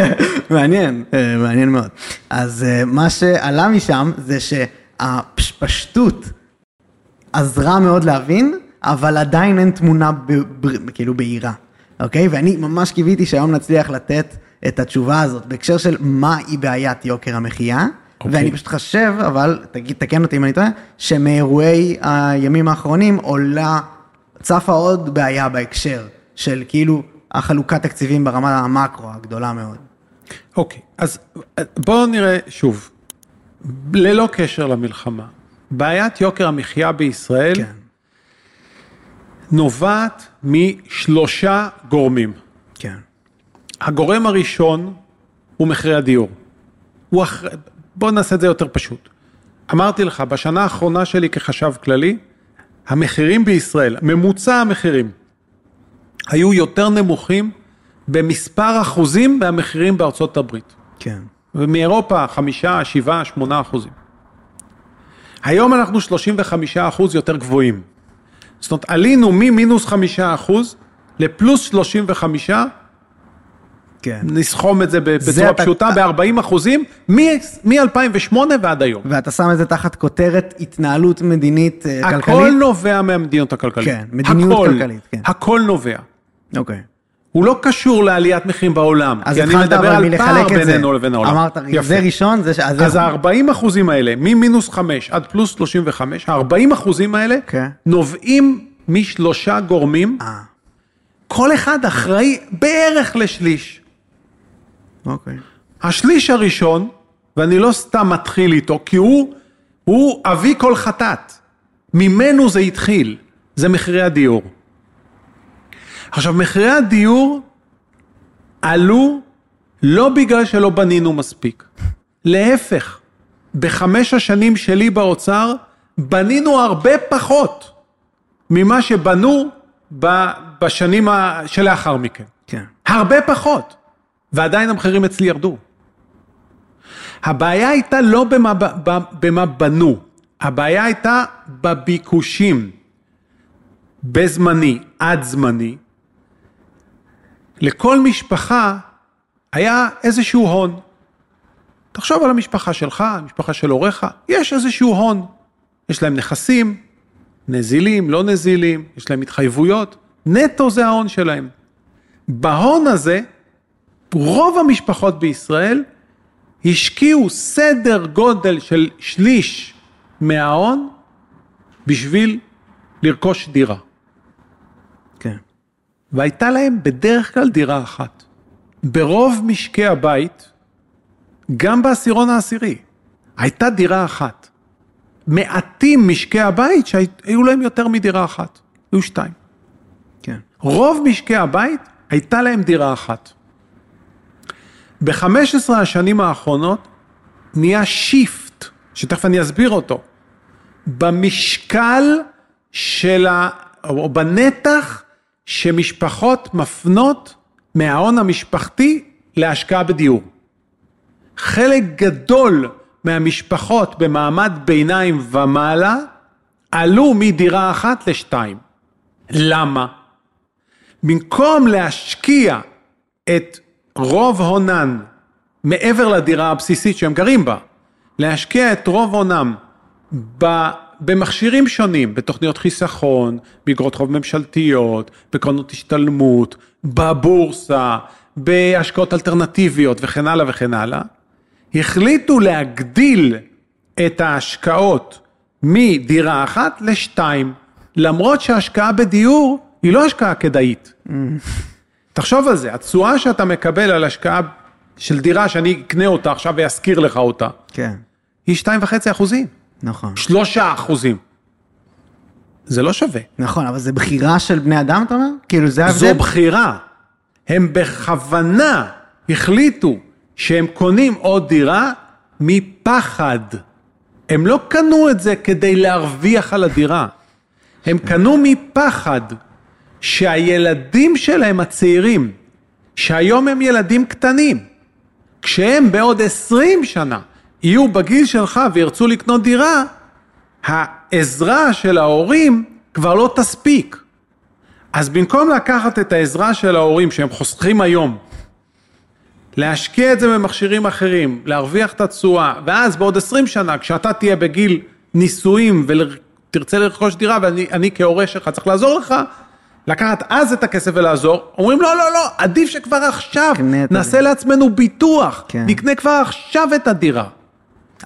מעניין, אה, מעניין מאוד. אז אה, מה שעלה משם זה שהפשטות עזרה מאוד להבין, אבל עדיין אין תמונה ב, ב, כאילו בהירה, אוקיי? ואני ממש קיוויתי שהיום נצליח לתת את התשובה הזאת בהקשר של מהי בעיית יוקר המחיה, אוקיי. ואני פשוט חושב, אבל תגיד, תקן אותי אם אני טועה, שמאירועי הימים האחרונים עולה, צפה עוד בעיה בהקשר של כאילו החלוקת תקציבים ברמה המקרו הגדולה מאוד. אוקיי, אז בואו נראה שוב, ללא קשר למלחמה, בעיית יוקר המחיה בישראל כן, נובעת משלושה גורמים. כן, הגורם הראשון הוא מחירי הדיור. הוא אח... בואו נעשה את זה יותר פשוט. אמרתי לך, בשנה האחרונה שלי כחשב כללי, המחירים בישראל, ממוצע המחירים, היו יותר נמוכים במספר אחוזים מהמחירים בארצות הברית. כן, ומאירופה חמישה, שבעה, שמונה אחוזים. היום אנחנו 35 אחוז יותר גבוהים. זאת אומרת, עלינו ממינוס חמישה אחוז לפלוס 35, כן. נסכום את זה בצורה אתה- פשוטה ב-40 אחוזים, מ-2008 ועד היום. ואתה שם את זה תחת כותרת התנהלות מדינית אה, הכל כלכלית? נובע מהמדיניות הכלכלית. כן, מדיניות הכל, כלכלית, כן. הכל נובע. אוקיי. הוא לא קשור לעליית מחירים בעולם, אז כי אני התחלת מדבר אבל על פער מלחלק את זה. בינינו לבין העולם. אמרת, יפה. זה ראשון, זה... ש- אז אז איך- ה-40 אחוזים האלה, ממינוס 5 עד פלוס 35, ה-40 אחוזים האלה כן. נובעים משלושה גורמים, אה, כל אחד אחראי בערך לשליש. אוקיי. השליש הראשון, ואני לא סתם מתחיל איתו, כי הוא, הוא אבי כל חטאת. ממנו זה התחיל, זה מחירי הדיור. עכשיו, מחירי הדיור עלו לא בגלל שלא בנינו מספיק. להפך, בחמש השנים שלי באוצר, בנינו הרבה פחות ממה שבנו בשנים שלאחר מכן. כן. הרבה פחות, ועדיין המחירים אצלי ירדו. הבעיה הייתה לא במה, במה בנו, הבעיה הייתה בביקושים. בזמני, עד זמני, לכל משפחה היה איזשהו הון. תחשוב על המשפחה שלך, המשפחה של הוריך, יש איזשהו הון. יש להם נכסים, נזילים, לא נזילים, יש להם התחייבויות, נטו זה ההון שלהם. בהון הזה, רוב המשפחות בישראל השקיעו סדר גודל של שליש מההון בשביל לרכוש דירה. והייתה להם בדרך כלל דירה אחת. ברוב משקי הבית, גם בעשירון העשירי, הייתה דירה אחת. מעטים משקי הבית שהיו להם יותר מדירה אחת, היו שתיים. כן. רוב משקי הבית הייתה להם דירה אחת. ב-15 השנים האחרונות נהיה שיפט, שתכף אני אסביר אותו, במשקל של ה... או בנתח שמשפחות מפנות מההון המשפחתי להשקעה בדיור. חלק גדול מהמשפחות במעמד ביניים ומעלה עלו מדירה אחת לשתיים. למה? במקום להשקיע את רוב הונן מעבר לדירה הבסיסית שהם גרים בה, להשקיע את רוב הונם במכשירים שונים, בתוכניות חיסכון, באגרות חוב ממשלתיות, בקרנות השתלמות, בבורסה, בהשקעות אלטרנטיביות וכן הלאה וכן הלאה, החליטו להגדיל את ההשקעות מדירה אחת לשתיים, למרות שההשקעה בדיור היא לא השקעה כדאית. תחשוב על זה, התשואה שאתה מקבל על השקעה של דירה שאני אקנה אותה עכשיו ואשכיר לך אותה, כן. היא 2.5 אחוזים, נכון. 3 אחוזים. זה לא שווה. נכון, אבל זה בחירה של בני אדם, אתה אומר? כאילו, זה זו ההבדל? בחירה. הם בכוונה החליטו שהם קונים עוד דירה מפחד. הם לא קנו את זה כדי להרוויח על הדירה. הם קנו מפחד שהילדים שלהם הצעירים, שהיום הם ילדים קטנים, כשהם בעוד 20 שנה יהיו בגיל שלך וירצו לקנות דירה, העזרה של ההורים כבר לא תספיק. אז במקום לקחת את העזרה של ההורים שהם חוסכים היום, להשקיע את זה במכשירים אחרים, להרוויח את התשואה, ואז בעוד 20 שנה, כשאתה תהיה בגיל נישואים ותרצה לרכוש דירה, ואני אני כהורה שלך צריך לעזור לך, לקחת אז את הכסף ולעזור, אומרים לא, לא, לא, עדיף שכבר עכשיו נעשה הדירה." לעצמנו ביטוח, כן. נקנה כבר עכשיו את הדירה.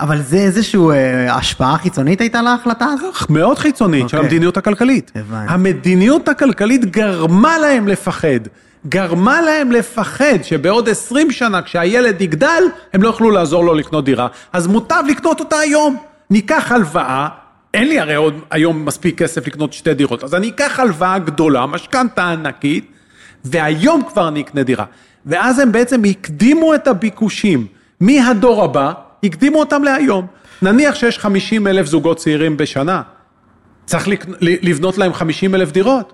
אבל זה איזושהי אה, השפעה חיצונית הייתה להחלטה הזאת? מאוד חיצונית של אוקיי. המדיניות הכלכלית. הבנתי. המדיניות הכלכלית גרמה להם לפחד. גרמה להם לפחד שבעוד 20 שנה כשהילד יגדל, הם לא יוכלו לעזור לו לקנות דירה. אז מוטב לקנות אותה היום. ניקח הלוואה, אין לי הרי עוד היום מספיק כסף לקנות שתי דירות, אז אני אקח הלוואה גדולה, משכנתה ענקית, והיום כבר אני אקנה דירה. ואז הם בעצם הקדימו את הביקושים מהדור הבא, הקדימו אותם להיום. נניח שיש 50 אלף זוגות צעירים בשנה, צריך לבנות להם 50 אלף דירות.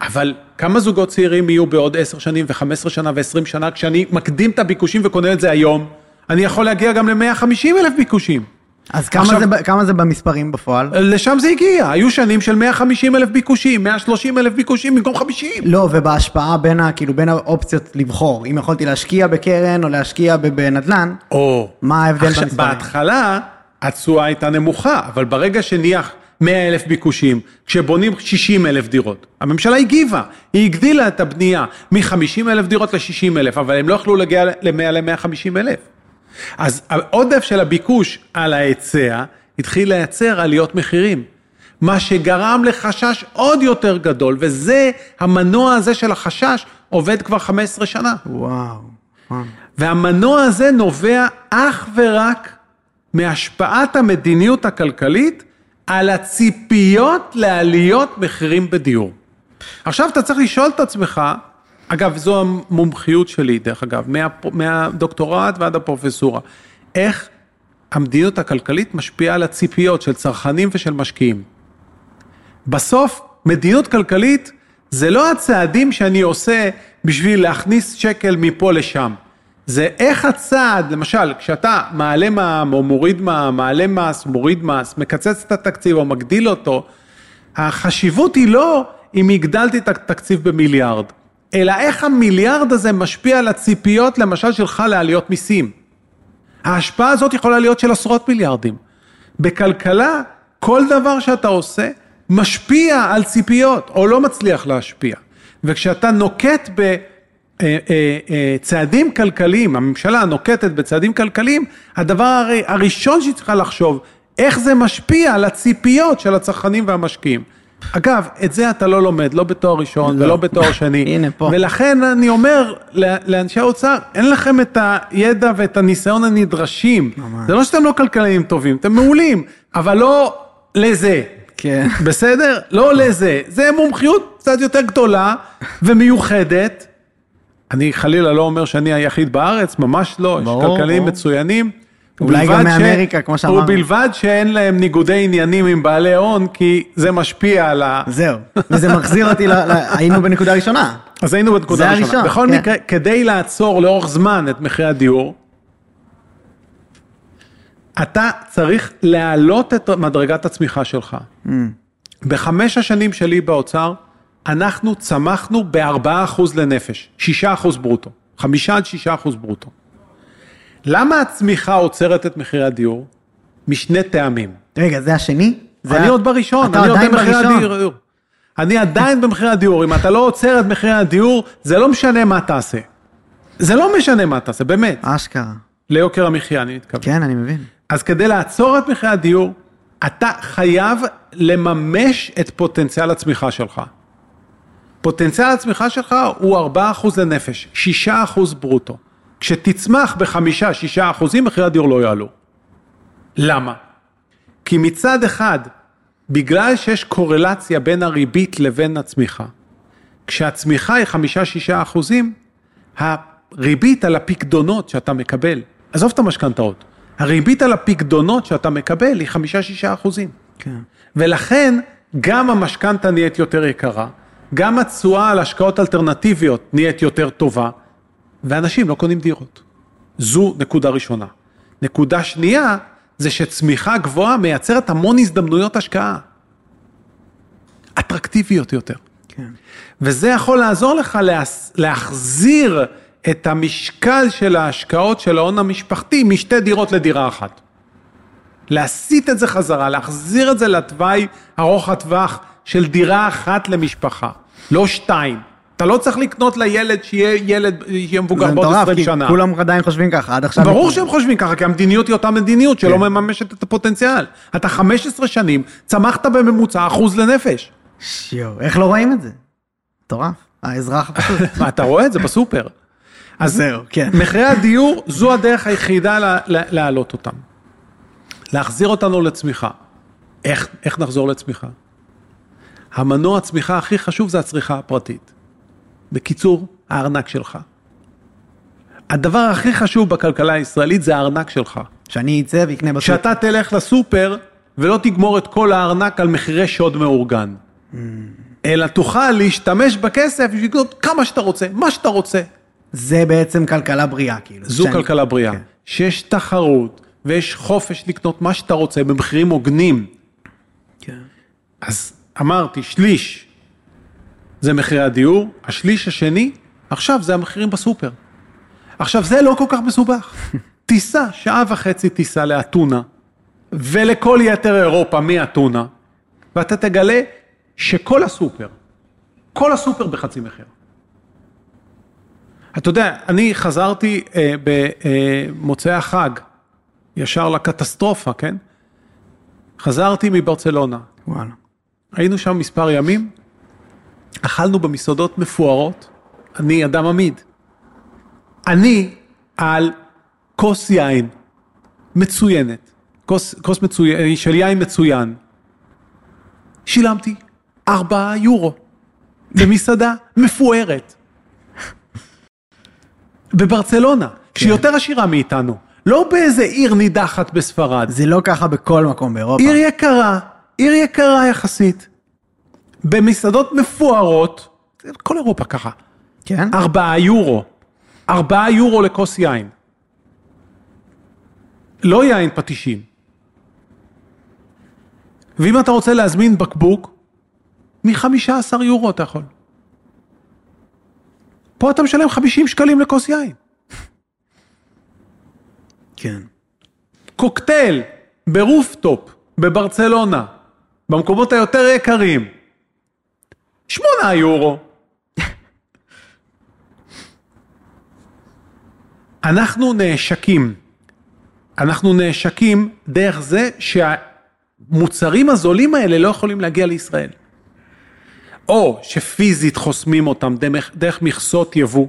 אבל כמה זוגות צעירים יהיו בעוד 10 שנים ו-15 שנה ו-20 שנה, כשאני מקדים את הביקושים וקונה את זה היום, אני יכול להגיע גם ל-150 אלף ביקושים. אז כמה, עכשיו- זה, כמה זה במספרים בפועל? לשם זה הגיע, היו שנים של 150 אלף ביקושים, 130 אלף ביקושים במקום 50. לא, ובהשפעה בין, ה, כאילו, בין האופציות לבחור, אם יכולתי להשקיע בקרן או להשקיע בנדל"ן, או, מה ההבדל עכשיו, במספרים? בהתחלה התשואה הייתה נמוכה, אבל ברגע שנהיה 100 אלף ביקושים, כשבונים 60 אלף דירות, הממשלה הגיבה, היא הגדילה את הבנייה מ-50 אלף דירות ל-60 אלף, אבל הם לא יכלו להגיע ל-100 ל-150 אלף. אז העודף של הביקוש על ההיצע התחיל לייצר עליות מחירים. מה שגרם לחשש עוד יותר גדול, וזה, המנוע הזה של החשש עובד כבר 15 שנה. וואו. וואו. והמנוע הזה נובע אך ורק מהשפעת המדיניות הכלכלית על הציפיות לעליות מחירים בדיור. עכשיו אתה צריך לשאול את עצמך, אגב, זו המומחיות שלי, דרך אגב, מה, מהדוקטורט ועד הפרופסורה, איך המדיניות הכלכלית משפיעה על הציפיות של צרכנים ושל משקיעים. בסוף, מדיניות כלכלית זה לא הצעדים שאני עושה בשביל להכניס שקל מפה לשם. זה איך הצעד, למשל, כשאתה מעלה מע"מ או מוריד מע"מ, מעלה מס, מוריד מס, מקצץ את התקציב או מגדיל אותו, החשיבות היא לא אם הגדלתי את התקציב במיליארד, אלא איך המיליארד הזה משפיע על הציפיות, למשל, שלך לעליות מיסים. ההשפעה הזאת יכולה להיות של עשרות מיליארדים. בכלכלה, כל דבר שאתה עושה משפיע על ציפיות, או לא מצליח להשפיע. וכשאתה נוקט בצעדים כלכליים, הממשלה נוקטת בצעדים כלכליים, הדבר הראשון שהיא צריכה לחשוב, איך זה משפיע על הציפיות של הצרכנים והמשקיעים. אגב, את זה אתה לא לומד, לא בתואר ראשון לא. ולא בתואר שני. הנה, פה. ולכן אני אומר לאנשי האוצר, אין לכם את הידע ואת הניסיון הנדרשים. זה לא שאתם לא כלכלנים טובים, אתם מעולים, אבל לא לזה. כן. בסדר? לא לזה. זה מומחיות קצת יותר גדולה ומיוחדת. אני חלילה לא אומר שאני היחיד בארץ, ממש לא, ברור, יש כלכלנים ברור. מצוינים. אולי גם מאמריקה, כמו שאמרנו. ובלבד שאין להם ניגודי עניינים עם בעלי הון, כי זה משפיע על ה... זהו. וזה מחזיר אותי, ל... ל... היינו בנקודה ראשונה. אז היינו בנקודה זה הראשונה. הראשון, בכל כן. מקרה, כדי לעצור לאורך זמן את מחירי הדיור, אתה צריך להעלות את מדרגת הצמיחה שלך. Mm. בחמש השנים שלי באוצר, אנחנו צמחנו ב-4% לנפש, 6% ברוטו, 5 עד 6% ברוטו. למה הצמיחה עוצרת את מחירי הדיור? משני טעמים. רגע, זה השני? זה אני ה- עוד בראשון, אתה אני עוד עדיין במחירי. הדיור. אני עדיין במחירי הדיור, אם אתה לא עוצר את מחירי הדיור, זה לא משנה מה תעשה. זה לא משנה מה תעשה, באמת. אשכרה. ליוקר המחיה, אני מתכוון. כן, אני מבין. אז כדי לעצור את מחירי הדיור, אתה חייב לממש את פוטנציאל הצמיחה שלך. פוטנציאל הצמיחה שלך הוא 4% לנפש, 6% ברוטו. כשתצמח בחמישה, שישה אחוזים, מחירי הדיור לא יעלו. למה? כי מצד אחד, בגלל שיש קורלציה בין הריבית לבין הצמיחה, כשהצמיחה היא חמישה-שישה אחוזים, הריבית על הפקדונות שאתה מקבל, עזוב את המשכנתאות, הריבית על הפקדונות שאתה מקבל היא חמישה-שישה אחוזים. כן. ולכן גם המשכנתה נהיית יותר יקרה, גם התשואה על השקעות אלטרנטיביות נהיית יותר טובה, ואנשים לא קונים דירות. זו נקודה ראשונה. נקודה שנייה, זה שצמיחה גבוהה מייצרת המון הזדמנויות השקעה. אטרקטיביות יותר. כן. וזה יכול לעזור לך להס- להחזיר את המשקל של ההשקעות של ההון המשפחתי משתי דירות לדירה אחת. להסיט את זה חזרה, להחזיר את זה לתוואי ארוך הטווח של דירה אחת למשפחה, לא שתיים. אתה לא צריך לקנות לילד שיהיה ילד, שיהיה מבוגר בעוד מטורף, 20 כי שנה. כולם עדיין חושבים ככה, עד עכשיו... ברור שהם חושבים ככה, כי המדיניות היא אותה מדיניות שלא כן. מממשת את הפוטנציאל. אתה 15 שנים, צמחת בממוצע אחוז לנפש. שיו, איך לא רואים את זה? מטורף, האזרח הפשוט. אתה רואה את זה בסופר. אז זהו, כן. מחירי הדיור, זו הדרך היחידה לה- לה- להעלות אותם. להחזיר אותנו לצמיחה. איך, איך נחזור לצמיחה? המנוע הצמיחה הכי חשוב זה הצריכה הפרטית. בקיצור, הארנק שלך. הדבר הכי חשוב בכלכלה הישראלית זה הארנק שלך. שאני אצא ואקנה בסופר. שאתה תלך לסופר ולא תגמור את כל הארנק על מחירי שוד מאורגן. אלא תוכל להשתמש בכסף בשביל לקנות כמה שאתה רוצה, מה שאתה רוצה. זה בעצם כלכלה בריאה, כאילו. זו שאני- כלכלה בריאה. כן. שיש תחרות ויש חופש לקנות מה שאתה רוצה במחירים הוגנים. כן. אז אמרתי, שליש זה מחירי הדיור, השליש השני, עכשיו זה המחירים בסופר. עכשיו זה לא כל כך מסובך. טיסה, שעה וחצי טיסה לאתונה, ולכל יתר אירופה מאתונה, ואתה תגלה שכל הסופר, כל הסופר בחצי מחיר. אתה יודע, אני חזרתי אה, במוצאי החג, ישר לקטסטרופה, כן? חזרתי מברצלונה, וואלה. היינו שם מספר ימים, אכלנו במסעדות מפוארות, אני אדם עמיד. אני על כוס יין מצוינת, כוס, כוס מצוין, של יין מצוין. שילמתי ארבעה יורו במסעדה מפוארת. בברצלונה, שהיא יותר עשירה מאיתנו, לא באיזה עיר נידחת בספרד. זה לא ככה בכל מקום באירופה. עיר יקרה, עיר יקרה יחסית. במסעדות מפוארות, כל אירופה ככה, כן? ארבעה יורו, ארבעה יורו לכוס יין. לא יין פטישים. ואם אתה רוצה להזמין בקבוק, מ-15 יורו אתה יכול. פה אתה משלם 50 שקלים לכוס יין. כן. קוקטייל ברופטופ בברצלונה, במקומות היותר יקרים, שמונה יורו. אנחנו נעשקים. אנחנו נעשקים דרך זה שהמוצרים הזולים האלה לא יכולים להגיע לישראל. או שפיזית חוסמים אותם דרך, דרך מכסות יבוא,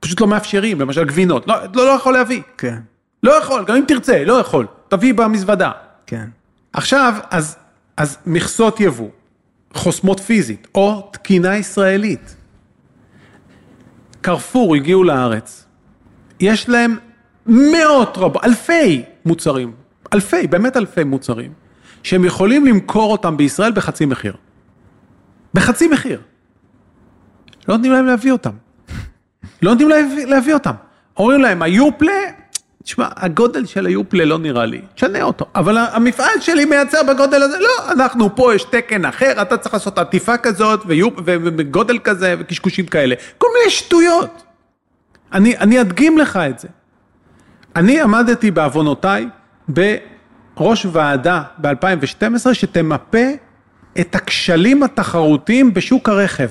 פשוט לא מאפשרים, למשל גבינות, לא, לא, לא יכול להביא. כן. לא יכול, גם אם תרצה, לא יכול. תביא במזוודה. כן. עכשיו, אז, אז מכסות יבוא, חוסמות פיזית, או תקינה ישראלית. קרפור הגיעו לארץ, יש להם מאות רבות, אלפי מוצרים, אלפי, באמת אלפי מוצרים, שהם יכולים למכור אותם בישראל בחצי מחיר. בחצי מחיר. לא נותנים להם להביא אותם. לא נותנים להביא, להביא אותם. אומרים להם, היופלה, תשמע, הגודל של היופלה לא נראה לי, תשנה אותו. אבל המפעל שלי מייצר בגודל הזה, לא, אנחנו פה, יש תקן אחר, אתה צריך לעשות עטיפה כזאת, ויופ, וגודל כזה, וקשקושים כאלה. כל מיני שטויות. אני, אני אדגים לך את זה. אני עמדתי בעוונותיי בראש ועדה ב-2012 שתמפה את הכשלים התחרותיים בשוק הרכב.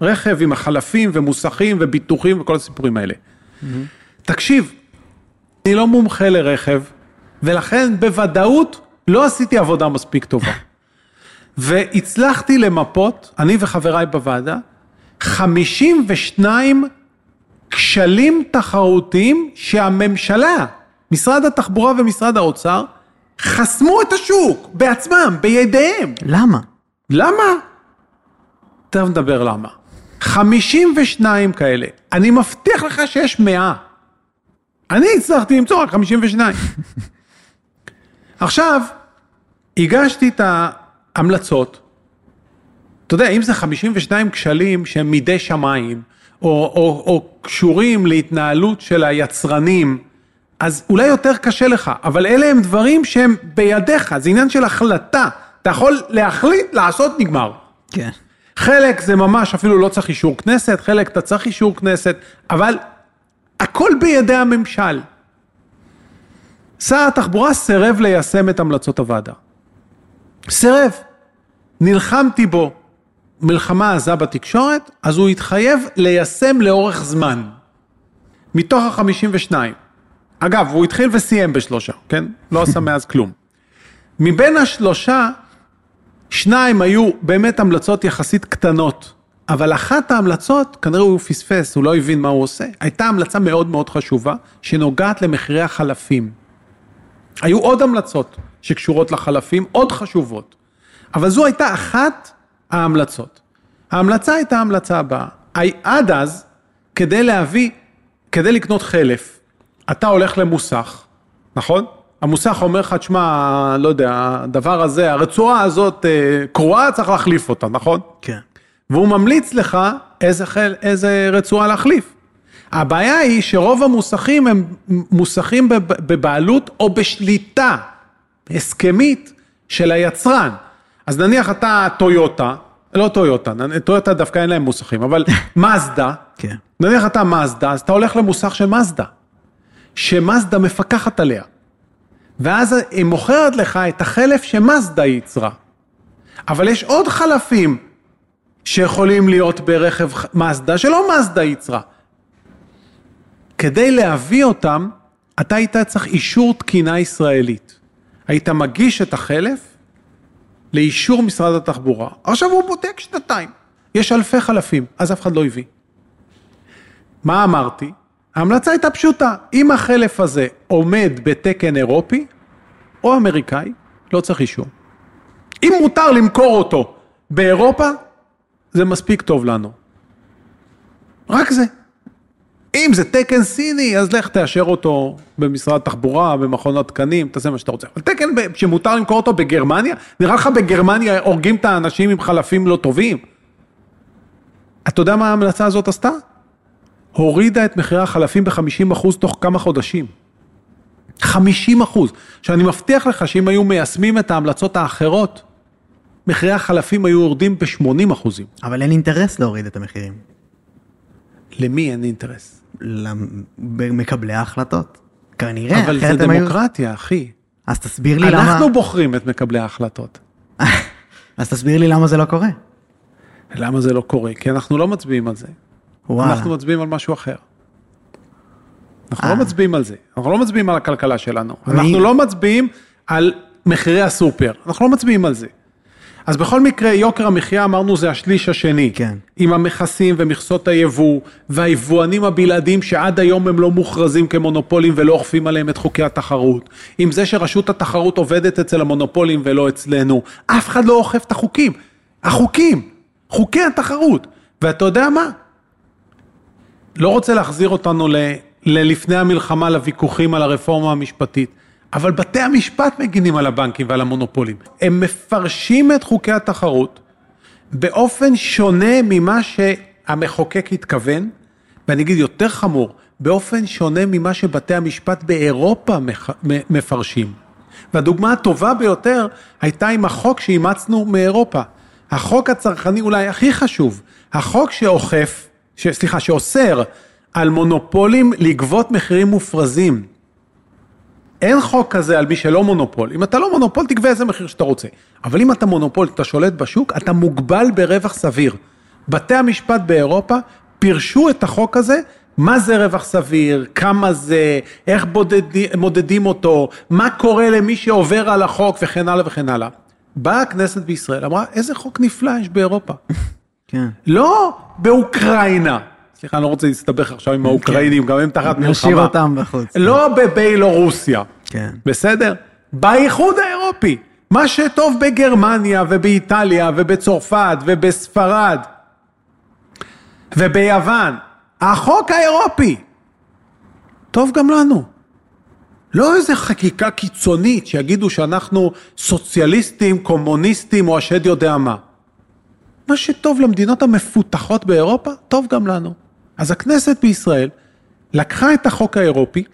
רכב עם החלפים ומוסכים וביטוחים וכל הסיפורים האלה. תקשיב, אני לא מומחה לרכב, ולכן בוודאות לא עשיתי עבודה מספיק טובה. והצלחתי למפות, אני וחבריי בוועדה, 52 כשלים תחרותיים שהממשלה, משרד התחבורה ומשרד האוצר, חסמו את השוק בעצמם, בידיהם. למה? למה? תכף נדבר למה. 52 כאלה. אני מבטיח לך שיש 100. אני הצלחתי למצוא רק 52. עכשיו, הגשתי את ההמלצות. אתה יודע, אם זה 52 כשלים שהם מידי שמיים, או, או, או קשורים להתנהלות של היצרנים, אז אולי יותר קשה לך, אבל אלה הם דברים שהם בידיך, זה עניין של החלטה. אתה יכול להחליט, לעשות, נגמר. כן. חלק זה ממש אפילו לא צריך אישור כנסת, חלק אתה צריך אישור כנסת, אבל הכל בידי הממשל. שר התחבורה סירב ליישם את המלצות הוועדה. סירב. נלחמתי בו מלחמה עזה בתקשורת, אז הוא התחייב ליישם לאורך זמן. מתוך ה-52. אגב, הוא התחיל וסיים בשלושה, כן? לא עשה מאז כלום. מבין השלושה, שניים היו באמת המלצות יחסית קטנות, אבל אחת ההמלצות, כנראה הוא פספס, הוא לא הבין מה הוא עושה, הייתה המלצה מאוד מאוד חשובה, שנוגעת למחירי החלפים. היו עוד המלצות שקשורות לחלפים, עוד חשובות, אבל זו הייתה אחת ההמלצות. ההמלצה הייתה ההמלצה הבאה. עד אז, כדי להביא, כדי לקנות חלף, אתה הולך למוסך, נכון? המוסך אומר לך, תשמע, לא יודע, הדבר הזה, הרצועה הזאת אה, קרועה, צריך להחליף אותה, נכון? כן. והוא ממליץ לך איזה, חל, איזה רצועה להחליף. הבעיה היא שרוב המוסכים הם מוסכים בבעלות או בשליטה הסכמית של היצרן. אז נניח אתה טויוטה, לא טויוטה, טויוטה דווקא אין להם מוסכים, אבל מזדה, כן. נניח אתה מזדה, אז אתה הולך למוסך של מזדה, שמזדה מפקחת עליה. ואז היא מוכרת לך את החלף שמזדה ייצרה. אבל יש עוד חלפים שיכולים להיות ברכב מזדה שלא מזדה ייצרה. כדי להביא אותם, אתה היית צריך אישור תקינה ישראלית. היית מגיש את החלף לאישור משרד התחבורה. עכשיו הוא בודק שנתיים. יש אלפי חלפים, אז אף אחד לא הביא. מה אמרתי? ההמלצה הייתה פשוטה, אם החלף הזה עומד בתקן אירופי או אמריקאי, לא צריך אישור. אם מותר למכור אותו באירופה, זה מספיק טוב לנו. רק זה. אם זה תקן סיני, אז לך תאשר אותו במשרד התחבורה, במכון התקנים, תעשה מה שאתה רוצה. אבל תקן שמותר למכור אותו בגרמניה, נראה לך בגרמניה הורגים את האנשים עם חלפים לא טובים? אתה יודע מה ההמלצה הזאת עשתה? הורידה את מחירי החלפים ב-50% תוך כמה חודשים. 50 אחוז. עכשיו אני מבטיח לך שאם היו מיישמים את ההמלצות האחרות, מחירי החלפים היו יורדים ב-80 אחוזים. אבל אין אינטרס להוריד את המחירים. למי אין אינטרס? למקבלי ההחלטות. כנראה, אבל זה דמוקרטיה, היו... אחי. אז תסביר לי אנחנו למה... אנחנו בוחרים את מקבלי ההחלטות. אז תסביר לי למה זה לא קורה. למה זה לא קורה? כי אנחנו לא מצביעים על זה. וואלה. אנחנו מצביעים על משהו אחר. אנחנו לא אה. מצביעים על זה, אנחנו לא מצביעים על הכלכלה שלנו, אנחנו לא מצביעים על מחירי הסופר, אנחנו לא מצביעים על זה. אז בכל מקרה, יוקר המחיה אמרנו זה השליש השני. כן. עם המכסים ומכסות היבוא, והיבואנים הבלעדיים שעד היום הם לא מוכרזים כמונופולים ולא אוכפים עליהם את חוקי התחרות. עם זה שרשות התחרות עובדת אצל המונופולים ולא אצלנו. אף אחד לא אוכף את החוקים. החוקים, חוקי התחרות. ואתה יודע מה? לא רוצה להחזיר אותנו ל... ללפני המלחמה לוויכוחים על הרפורמה המשפטית. אבל בתי המשפט מגינים על הבנקים ועל המונופולים. הם מפרשים את חוקי התחרות באופן שונה ממה שהמחוקק התכוון, ואני אגיד יותר חמור, באופן שונה ממה שבתי המשפט באירופה מפרשים. והדוגמה הטובה ביותר הייתה עם החוק שאימצנו מאירופה. החוק הצרכני אולי הכי חשוב, החוק שאוכף, ש, סליחה, שאוסר על מונופולים לגבות מחירים מופרזים. אין חוק כזה על מי שלא מונופול. אם אתה לא מונופול, תגבה איזה מחיר שאתה רוצה. אבל אם אתה מונופול, אתה שולט בשוק, אתה מוגבל ברווח סביר. בתי המשפט באירופה פירשו את החוק הזה, מה זה רווח סביר, כמה זה, איך בודדים, מודדים אותו, מה קורה למי שעובר על החוק וכן הלאה וכן הלאה. באה הכנסת בישראל, אמרה, איזה חוק נפלא יש באירופה. כן. לא באוקראינה, סליחה, אני לא רוצה להסתבך עכשיו עם האוקראינים, גם הם תחת מלחמה. נשאיר אותם בחוץ. לא בביילורוסיה, כן. בסדר? באיחוד האירופי. מה שטוב בגרמניה ובאיטליה ובצרפת ובספרד וביוון, החוק האירופי, טוב גם לנו. לא איזה חקיקה קיצונית שיגידו שאנחנו סוציאליסטים, קומוניסטים או השד יודע מה. מה שטוב למדינות המפותחות באירופה, טוב גם לנו. אז הכנסת בישראל לקחה את החוק האירופי,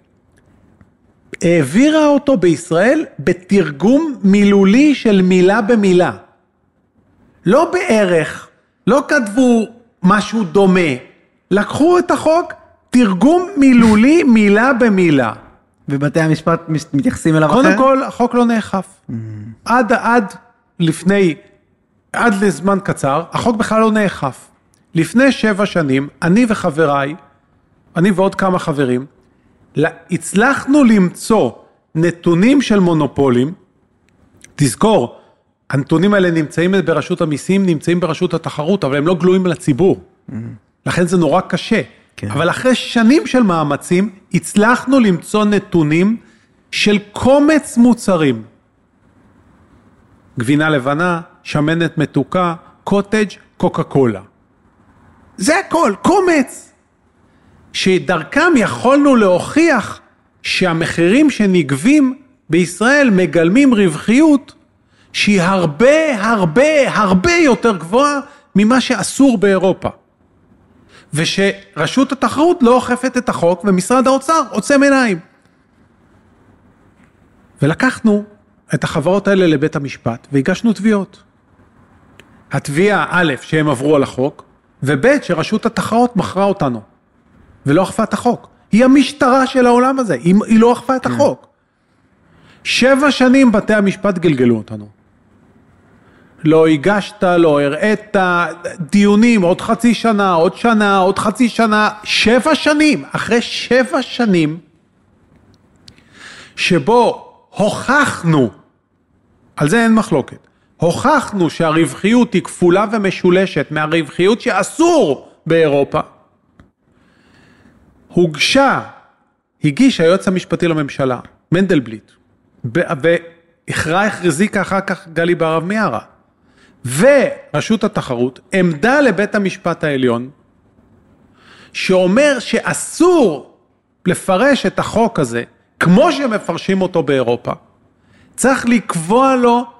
העבירה אותו בישראל בתרגום מילולי של מילה במילה. לא בערך, לא כתבו משהו דומה, לקחו את החוק, תרגום מילולי מילה במילה. ובתי המשפט מתייחסים אליו אחר? קודם כל, החוק לא נאכף. Mm. עד, עד לפני עד לזמן קצר, החוק בכלל לא נאכף. לפני שבע שנים, אני וחבריי, אני ועוד כמה חברים, הצלחנו למצוא נתונים של מונופולים, תזכור, הנתונים האלה נמצאים ברשות המיסים, נמצאים ברשות התחרות, אבל הם לא גלויים לציבור. לכן זה נורא קשה. כן. אבל אחרי שנים של מאמצים, הצלחנו למצוא נתונים של קומץ מוצרים. גבינה לבנה, שמנת מתוקה, קוטג', קוקה קולה. זה הכל, קומץ. שדרכם יכולנו להוכיח שהמחירים שנגבים בישראל מגלמים רווחיות שהיא הרבה הרבה הרבה יותר גבוהה ממה שאסור באירופה. ושרשות התחרות לא אוכפת את החוק ומשרד האוצר עוצם עיניים. ולקחנו את החברות האלה לבית המשפט והגשנו תביעות. התביעה א', שהם עברו על החוק, וב', שרשות התחרות מכרה אותנו ולא אכפה את החוק. היא המשטרה של העולם הזה, היא, היא לא אכפה את החוק. שבע שנים בתי המשפט גלגלו אותנו. לא הגשת, לא הראית, דיונים, עוד חצי שנה, עוד שנה, עוד חצי שנה, שבע שנים, אחרי שבע שנים, שבו הוכחנו, על זה אין מחלוקת, הוכחנו שהרווחיות היא כפולה ומשולשת מהרווחיות שאסור באירופה, הוגשה, הגיש היועץ המשפטי לממשלה, מנדלבליט, והכרעה החזיקה אחר כך גלי בהרב מיארה, ורשות התחרות, עמדה לבית המשפט העליון, שאומר שאסור לפרש את החוק הזה כמו שמפרשים אותו באירופה. צריך לקבוע לו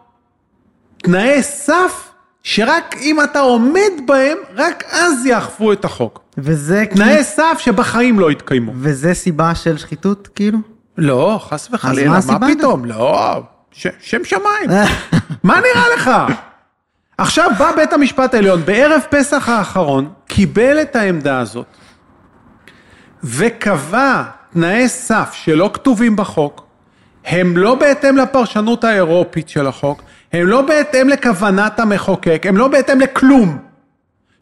תנאי סף שרק אם אתה עומד בהם, רק אז יאכפו את החוק. וזה תנאי סף שבחיים לא יתקיימו. וזה סיבה של שחיתות, כאילו? לא, חס וחלילה, מה מה? פתאום? לא, ש- שם שמיים. מה נראה לך? עכשיו בא בית המשפט העליון, בערב פסח האחרון, קיבל את העמדה הזאת, וקבע תנאי סף שלא כתובים בחוק, הם לא בהתאם לפרשנות האירופית של החוק, הם לא בהתאם לכוונת המחוקק, הם לא בהתאם לכלום,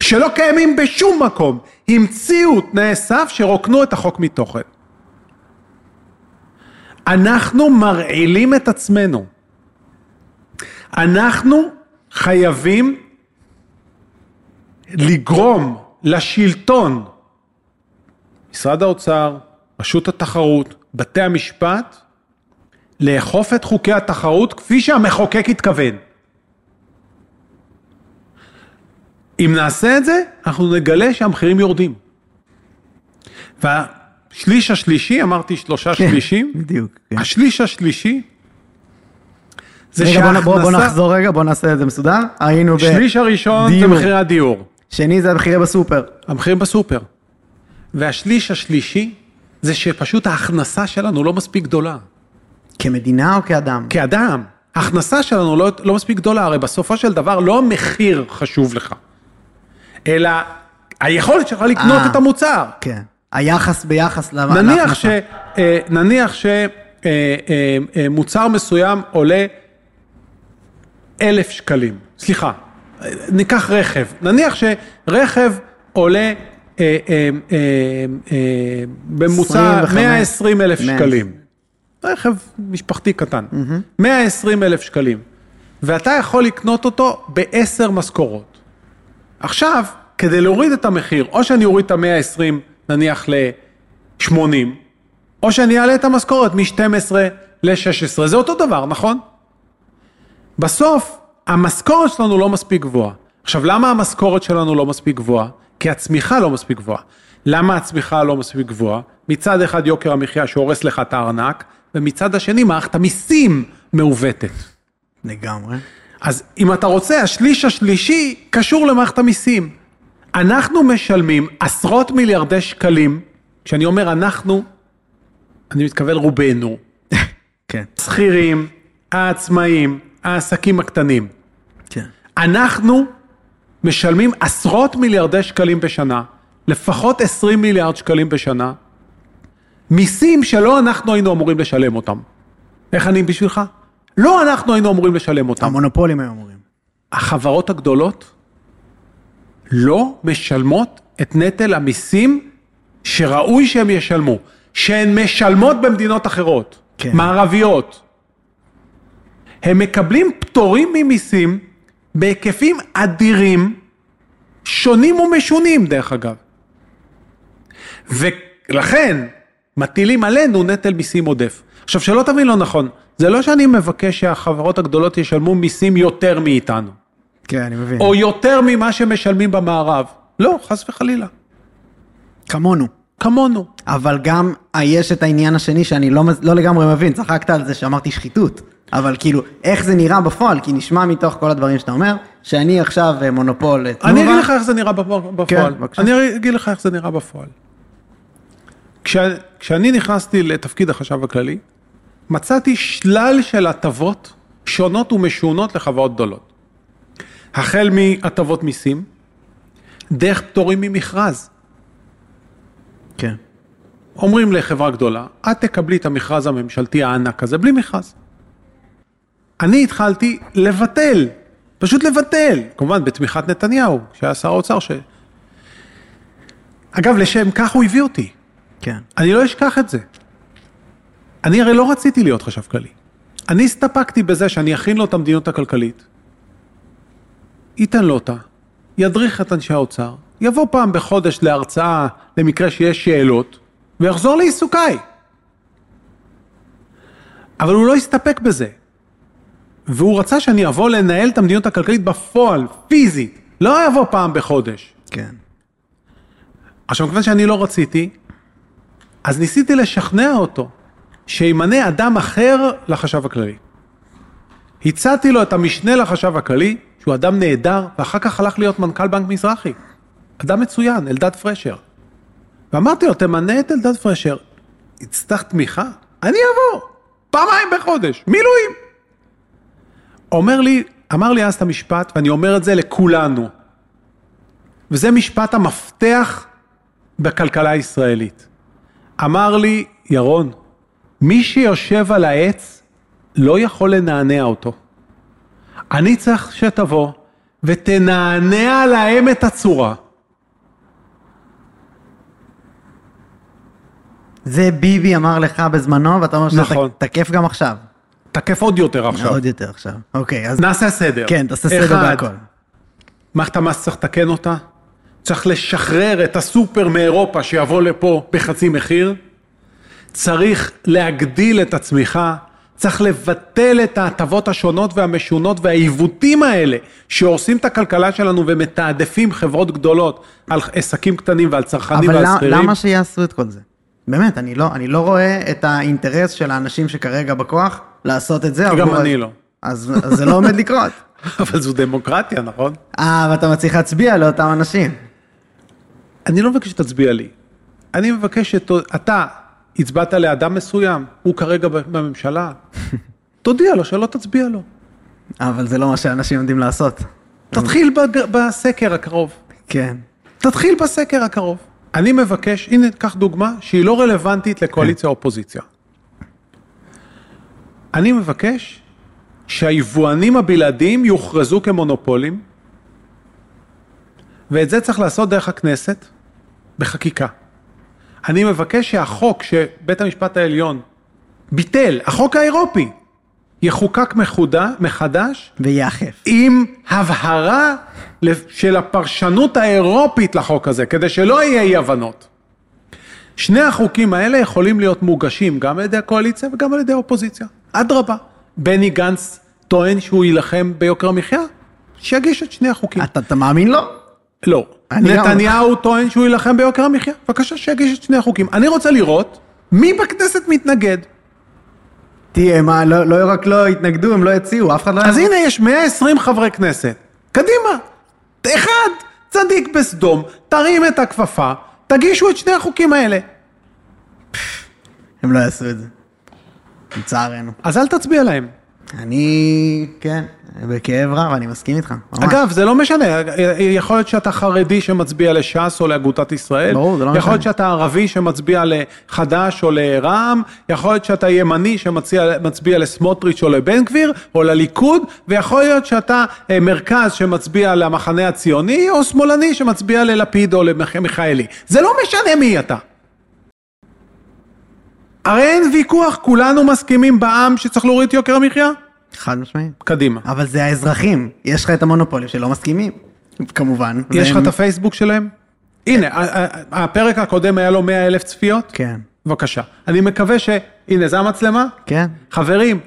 שלא קיימים בשום מקום. המציאו תנאי סף שרוקנו את החוק מתוכן. אנחנו מרעילים את עצמנו. אנחנו חייבים לגרום לשלטון, משרד האוצר, רשות התחרות, בתי המשפט, לאכוף את חוקי התחרות כפי שהמחוקק התכוון. אם נעשה את זה, אנחנו נגלה שהמחירים יורדים. והשליש השלישי, אמרתי שלושה שלישים, בדיוק. כן. השליש השלישי זה רגע, נ- בוא, בוא שההכנסה, נחזור רגע, בוא נעשה את זה מסודר. היינו ב... שליש הראשון זה דיור. מחירי הדיור, שני זה המחירי בסופר. המחירים בסופר. והשליש השלישי זה שפשוט ההכנסה שלנו לא מספיק גדולה. כמדינה או כאדם? כאדם, ההכנסה שלנו לא, לא מספיק גדולה, הרי בסופו של דבר לא המחיר חשוב לך, אלא היכולת שלך לקנות אה. את המוצר. כן. היחס ביחס נניח להכנסה. ש... אה, נניח שמוצר מסוים עולה אלף שקלים, סליחה, אה, ניקח רכב, נניח שרכב עולה אה, אה, אה, אה, בממוצע 25, 120 אלף 120. שקלים, רכב משפחתי קטן, 120 אלף שקלים, ואתה יכול לקנות אותו בעשר משכורות. עכשיו, כדי להוריד את המחיר, או שאני אוריד את ה-120 נניח ל-80, או שאני אעלה את המשכורת מ-12 ל-16, זה אותו דבר, נכון? בסוף, המשכורת שלנו לא מספיק גבוהה. עכשיו, למה המשכורת שלנו לא מספיק גבוהה? כי הצמיחה לא מספיק גבוהה. למה הצמיחה לא מספיק גבוהה? מצד אחד יוקר המחיה שהורס לך את הארנק, ומצד השני מערכת המיסים מעוותת. לגמרי. אז אם אתה רוצה, השליש השלישי קשור למערכת המיסים. אנחנו משלמים עשרות מיליארדי שקלים, כשאני אומר אנחנו, אני מתכוון רובנו, כן. שכירים, העצמאים, העסקים הקטנים. כן. אנחנו משלמים עשרות מיליארדי שקלים בשנה, לפחות 20 מיליארד שקלים בשנה, מיסים שלא אנחנו היינו אמורים לשלם אותם. איך אני בשבילך? לא אנחנו היינו אמורים לשלם אותם. המונופולים היו אמורים. החברות הגדולות לא משלמות את נטל המיסים שראוי שהם ישלמו, שהן משלמות במדינות אחרות, כן. מערביות. הם מקבלים פטורים ממיסים בהיקפים אדירים, שונים ומשונים דרך אגב. ולכן מטילים עלינו נטל מיסים עודף. עכשיו שלא תבין לא נכון, זה לא שאני מבקש שהחברות הגדולות ישלמו מיסים יותר מאיתנו, כן, אני מבין. או יותר ממה שמשלמים במערב. לא, חס וחלילה. כמונו. כמונו. אבל גם אה, יש את העניין השני שאני לא, לא לגמרי מבין, צחקת על זה שאמרתי שחיתות, אבל כאילו, איך זה נראה בפועל? כי נשמע מתוך כל הדברים שאתה אומר, שאני עכשיו אה, מונופול תנובה. אני אגיד לך איך זה נראה בפ- בפועל. בבקשה. אני אגיד לך איך זה נראה בפועל. כש, כשאני נכנסתי לתפקיד החשב הכללי, מצאתי שלל של הטבות שונות ומשונות לחברות גדולות. החל מהטבות מיסים, דרך פטורים ממכרז. כן. אומרים לחברה גדולה, את תקבלי את המכרז הממשלתי הענק הזה בלי מכרז. אני התחלתי לבטל, פשוט לבטל, כמובן בתמיכת נתניהו, שהיה שר האוצר ש... אגב, לשם כך הוא הביא אותי, כן. אני לא אשכח את זה. אני הרי לא רציתי להיות חשב כללי. אני הסתפקתי בזה שאני אכין לו את המדיניות הכלכלית, ייתן לו אותה, ידריך את אנשי האוצר, יבוא פעם בחודש להרצאה למקרה שיש שאלות, ויחזור לעיסוקיי. אבל הוא לא הסתפק בזה. והוא רצה שאני אבוא לנהל את המדיניות הכלכלית בפועל, פיזית, לא יבוא פעם בחודש. כן. עכשיו, מכיוון שאני לא רציתי, אז ניסיתי לשכנע אותו שימנה אדם אחר לחשב הכללי. הצעתי לו את המשנה לחשב הכללי, שהוא אדם נהדר, ואחר כך הלך להיות מנכ"ל בנק מזרחי. אדם מצוין, אלדד פרשר. ואמרתי לו, תמנה את אלדד פרשר, יצטרך תמיכה? אני אבוא, פעמיים בחודש, מילואים. אומר לי, אמר לי אז את המשפט, ואני אומר את זה לכולנו, וזה משפט המפתח בכלכלה הישראלית. אמר לי, ירון, מי שיושב על העץ לא יכול לנענע אותו. אני צריך שתבוא ותנענע להם את הצורה. זה ביבי אמר לך בזמנו, ואתה אומר שזה נכון. תקף גם עכשיו. תקף עוד יותר עכשיו. עוד יותר עכשיו. אוקיי, אז נעשה סדר. כן, תעשה סדר בהכל. מערכת המס צריך לתקן אותה, צריך לשחרר את הסופר מאירופה שיבוא לפה בחצי מחיר, צריך להגדיל את הצמיחה, צריך לבטל את ההטבות השונות והמשונות והעיוותים האלה שהורסים את הכלכלה שלנו ומתעדפים חברות גדולות על עסקים קטנים ועל צרכנים אבל ועל למה- שכירים. למה שיעשו את כל זה? באמת, אני לא, אני לא רואה את האינטרס של האנשים שכרגע בכוח לעשות את זה. גם עבור- אני לא. אז, אז זה לא עומד לקרות. אבל זו דמוקרטיה, נכון? אה, ואתה מצליח להצביע לאותם אנשים. אני לא מבקש שתצביע לי. אני מבקש שאתה הצבעת לאדם מסוים, הוא כרגע בממשלה, תודיע לו שלא תצביע לו. אבל זה לא מה שאנשים יודעים לעשות. תתחיל בסקר הקרוב. כן. תתחיל בסקר הקרוב. אני מבקש, הנה, קח דוגמה שהיא לא רלוונטית לקואליציה או אופוזיציה. אני מבקש שהיבואנים הבלעדיים יוכרזו כמונופולים, ואת זה צריך לעשות דרך הכנסת, בחקיקה. אני מבקש שהחוק שבית המשפט העליון ביטל, החוק האירופי, יחוקק מחודה, מחדש, ויאכף. עם הבהרה של הפרשנות האירופית לחוק הזה, כדי שלא יהיה אי הבנות. שני החוקים האלה יכולים להיות מוגשים גם על ידי הקואליציה וגם על ידי האופוזיציה. אדרבה, בני גנץ טוען שהוא יילחם ביוקר המחיה, שיגיש את שני החוקים. אתה, אתה מאמין לו? לא. נתניהו טוען שהוא יילחם ביוקר המחיה, בבקשה שיגיש את שני החוקים. אני רוצה לראות מי בכנסת מתנגד. תהיה, מה, לא, לא רק לא התנגדו, הם לא הציעו, אף אחד לא... אז הנה יש 120 חברי כנסת, קדימה. אחד צדיק בסדום, תרים את הכפפה, תגישו את שני החוקים האלה. הם לא יעשו את זה. לצערנו. אז אל תצביע להם. אני, כן, בכאב רב, אני מסכים איתך. ממש. אגב, זה לא משנה, יכול להיות שאתה חרדי שמצביע לש"ס או לאגודת ישראל, ברור, זה לא יכול משנה. להיות שאתה ערבי שמצביע לחד"ש או לרע"מ, יכול להיות שאתה ימני שמצביע לסמוטריץ' או לבן גביר או לליכוד, ויכול להיות שאתה אה, מרכז שמצביע למחנה הציוני, או שמאלני שמצביע ללפיד או למיכאלי. זה לא משנה מי אתה. הרי אין ויכוח, כולנו מסכימים בעם שצריך להוריד את יוקר המחיה? חד משמעית. קדימה. אבל זה האזרחים, יש לך את המונופולים שלא מסכימים, כמובן. יש לך את הפייסבוק שלהם? הנה, הפרק הקודם היה לו 100 אלף צפיות? כן, בבקשה. אני מקווה ש... הנה, זה המצלמה? כן. חברים,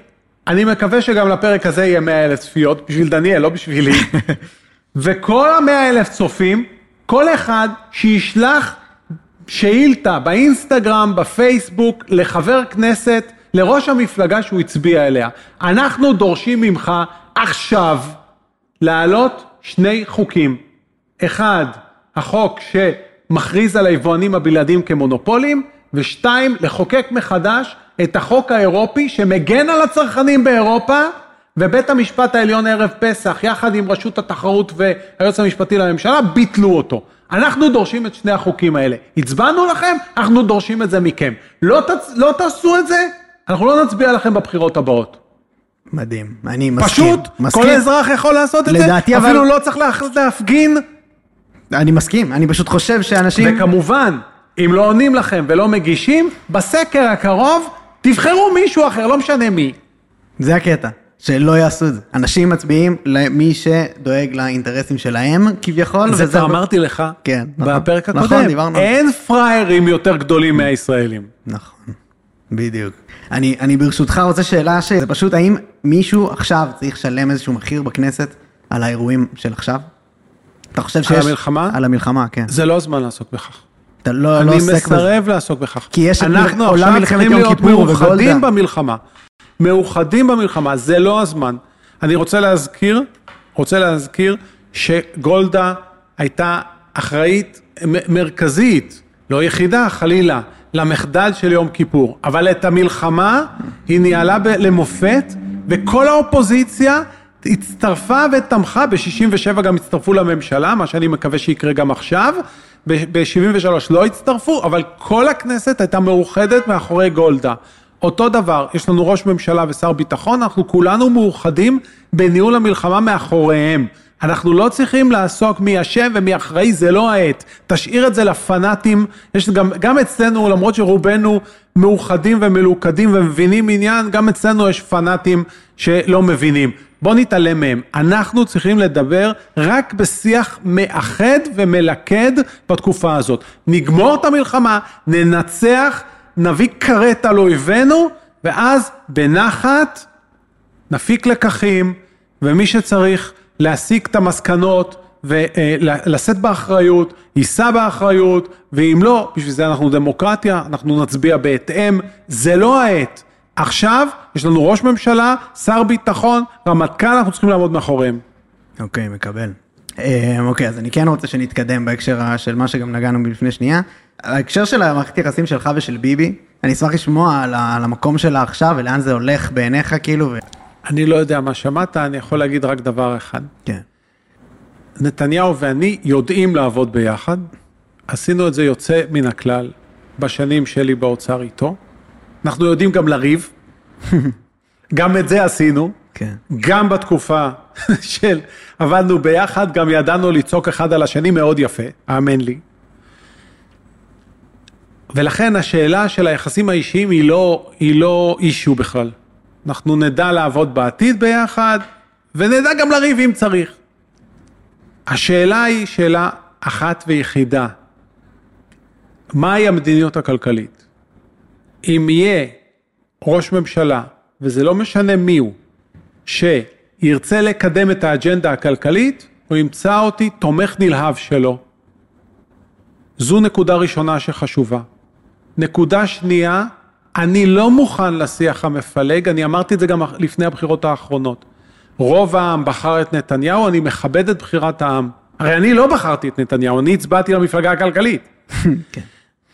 אני מקווה שגם לפרק הזה יהיה 100 אלף צפיות, בשביל דניאל, לא בשבילי. וכל המאה אלף צופים, כל אחד שישלח שאילתה באינסטגרם, בפייסבוק, לחבר כנסת, לראש המפלגה שהוא הצביע אליה. אנחנו דורשים ממך עכשיו להעלות שני חוקים. אחד, החוק שמכריז על היבואנים הבלעדיים כמונופולים, ושתיים, לחוקק מחדש את החוק האירופי שמגן על הצרכנים באירופה, ובית המשפט העליון ערב פסח, יחד עם רשות התחרות והיועץ המשפטי לממשלה, ביטלו אותו. אנחנו דורשים את שני החוקים האלה. הצבענו לכם, אנחנו דורשים את זה מכם. לא, תצ... לא תעשו את זה, אנחנו לא נצביע לכם בבחירות הבאות. מדהים, אני מסכים. פשוט, מסכים. כל אזרח יכול לעשות את לדעתי, זה, אבל- אפילו לא צריך לה- להפגין. אני מסכים, אני פשוט חושב שאנשים... וכמובן, אם לא עונים לכם ולא מגישים, בסקר הקרוב תבחרו מישהו אחר, לא משנה מי. זה הקטע, שלא יעשו את זה. אנשים מצביעים למי שדואג לאינטרסים שלהם, כביכול. זה כבר אמרתי לך כן, נכון. בפרק נכון, הקודם. דיברנו על זה. אין פראיירים יותר גדולים מהישראלים. נכון, בדיוק. אני, אני ברשותך רוצה שאלה שזה פשוט, האם מישהו עכשיו צריך לשלם איזשהו מחיר בכנסת על האירועים של עכשיו? אתה חושב שיש... המלחמה? על המלחמה, כן. זה לא הזמן לעסוק בכך. אתה לא, לא אני עוסק בזה. מסרב לעסוק בכך. כי יש את אנחנו עולם עכשיו מלחמת צריכים יום להיות כיפור מאוחדים וגולדה. במלחמה. מאוחדים במלחמה, זה לא הזמן. אני רוצה להזכיר, רוצה להזכיר שגולדה הייתה אחראית מרכזית, לא יחידה חלילה, למחדל של יום כיפור. אבל את המלחמה היא ניהלה ב- למופת, וכל האופוזיציה הצטרפה ותמכה, ב-67 גם הצטרפו לממשלה, מה שאני מקווה שיקרה גם עכשיו. ב-73 לא הצטרפו, אבל כל הכנסת הייתה מאוחדת מאחורי גולדה. אותו דבר, יש לנו ראש ממשלה ושר ביטחון, אנחנו כולנו מאוחדים בניהול המלחמה מאחוריהם. אנחנו לא צריכים לעסוק מי אשם ומי אחראי, זה לא העת. תשאיר את זה לפנאטים. יש גם, גם אצלנו, למרות שרובנו מאוחדים ומלוכדים ומבינים עניין, גם אצלנו יש פנאטים שלא מבינים. בוא נתעלם מהם. אנחנו צריכים לדבר רק בשיח מאחד ומלכד בתקופה הזאת. נגמור את המלחמה, ננצח, נביא כרת על אויבינו, ואז בנחת נפיק לקחים, ומי שצריך להסיק את המסקנות ולשאת באחריות, יישא באחריות, ואם לא, בשביל זה אנחנו דמוקרטיה, אנחנו נצביע בהתאם, זה לא העת. עכשיו יש לנו ראש ממשלה, שר ביטחון, רמטכ"ל, אנחנו צריכים לעמוד מאחוריהם. אוקיי, מקבל. אה, אוקיי, אז אני כן רוצה שנתקדם בהקשר של מה שגם נגענו בלפני שנייה. ההקשר של המערכת יחסים שלך ושל ביבי, אני אשמח לשמוע על המקום שלה עכשיו ולאן זה הולך בעיניך, כאילו, ו... אני לא יודע מה שמעת, אני יכול להגיד רק דבר אחד. כן. נתניהו ואני יודעים לעבוד ביחד. עשינו את זה יוצא מן הכלל בשנים שלי באוצר איתו. אנחנו יודעים גם לריב. גם את זה עשינו. כן. גם בתקופה של עבדנו ביחד, גם ידענו לצעוק אחד על השני מאוד יפה, האמן לי. ולכן השאלה של היחסים האישיים היא לא, היא לא אישו בכלל. אנחנו נדע לעבוד בעתיד ביחד, ונדע גם לריב אם צריך. השאלה היא שאלה אחת ויחידה. מהי המדיניות הכלכלית? אם יהיה ראש ממשלה, וזה לא משנה מי הוא, שירצה לקדם את האג'נדה הכלכלית, הוא ימצא אותי תומך נלהב שלו. זו נקודה ראשונה שחשובה. נקודה שנייה, אני לא מוכן לשיח המפלג, אני אמרתי את זה גם לפני הבחירות האחרונות. רוב העם בחר את נתניהו, אני מכבד את בחירת העם. הרי אני לא בחרתי את נתניהו, אני הצבעתי למפלגה הכלכלית. כן.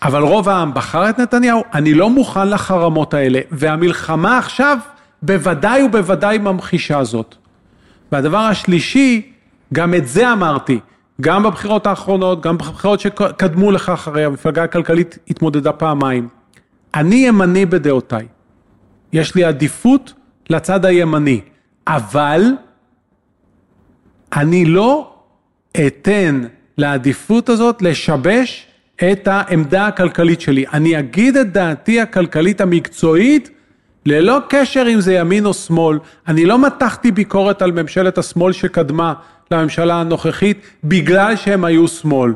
אבל רוב העם בחר את נתניהו, אני לא מוכן לחרמות האלה, והמלחמה עכשיו בוודאי ובוודאי ממחישה זאת. והדבר השלישי, גם את זה אמרתי, גם בבחירות האחרונות, גם בבחירות שקדמו לכך, הרי המפלגה הכלכלית התמודדה פעמיים. אני ימני בדעותיי. יש לי עדיפות לצד הימני, אבל אני לא אתן לעדיפות הזאת לשבש את העמדה הכלכלית שלי. אני אגיד את דעתי הכלכלית המקצועית ללא קשר אם זה ימין או שמאל. אני לא מתחתי ביקורת על ממשלת השמאל שקדמה לממשלה הנוכחית בגלל שהם היו שמאל.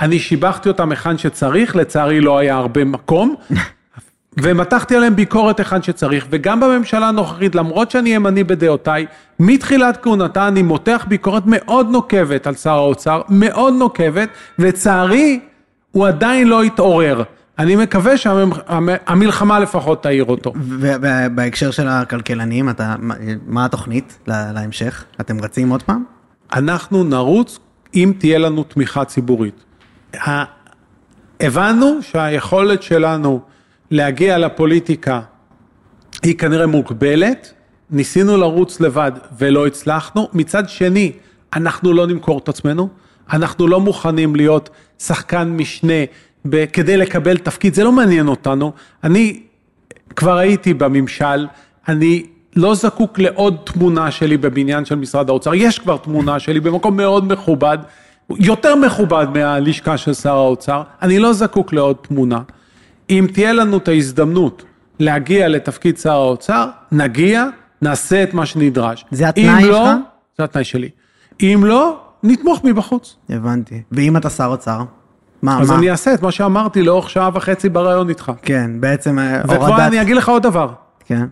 אני שיבחתי אותם היכן שצריך, לצערי לא היה הרבה מקום, ומתחתי עליהם ביקורת היכן שצריך, וגם בממשלה הנוכחית, למרות שאני ימני בדעותיי, מתחילת כהונתה אני מותח ביקורת מאוד נוקבת על שר האוצר, מאוד נוקבת, ולצערי הוא עדיין לא התעורר. אני מקווה שהמלחמה לפחות תעיר אותו. ובהקשר של הכלכלנים, אתה, מה התוכנית להמשך? אתם רצים עוד פעם? אנחנו נרוץ אם תהיה לנו תמיכה ציבורית. הבנו שהיכולת שלנו להגיע לפוליטיקה היא כנראה מוגבלת, ניסינו לרוץ לבד ולא הצלחנו, מצד שני אנחנו לא נמכור את עצמנו, אנחנו לא מוכנים להיות שחקן משנה כדי לקבל תפקיד, זה לא מעניין אותנו, אני כבר הייתי בממשל, אני לא זקוק לעוד תמונה שלי בבניין של משרד האוצר, יש כבר תמונה שלי במקום מאוד מכובד, יותר מכובד מהלשכה של שר האוצר, אני לא זקוק לעוד תמונה. אם תהיה לנו את ההזדמנות להגיע לתפקיד שר האוצר, נגיע, נעשה את מה שנדרש. זה התנאי לא, שלך? זה התנאי שלי. אם לא, נתמוך מבחוץ. הבנתי. ואם אתה שר אוצר? מה, אז מה? אני אעשה את מה שאמרתי לאורך שעה וחצי בריאיון איתך. כן, בעצם אה, וכבר אני אגיד לך עוד דבר, כן.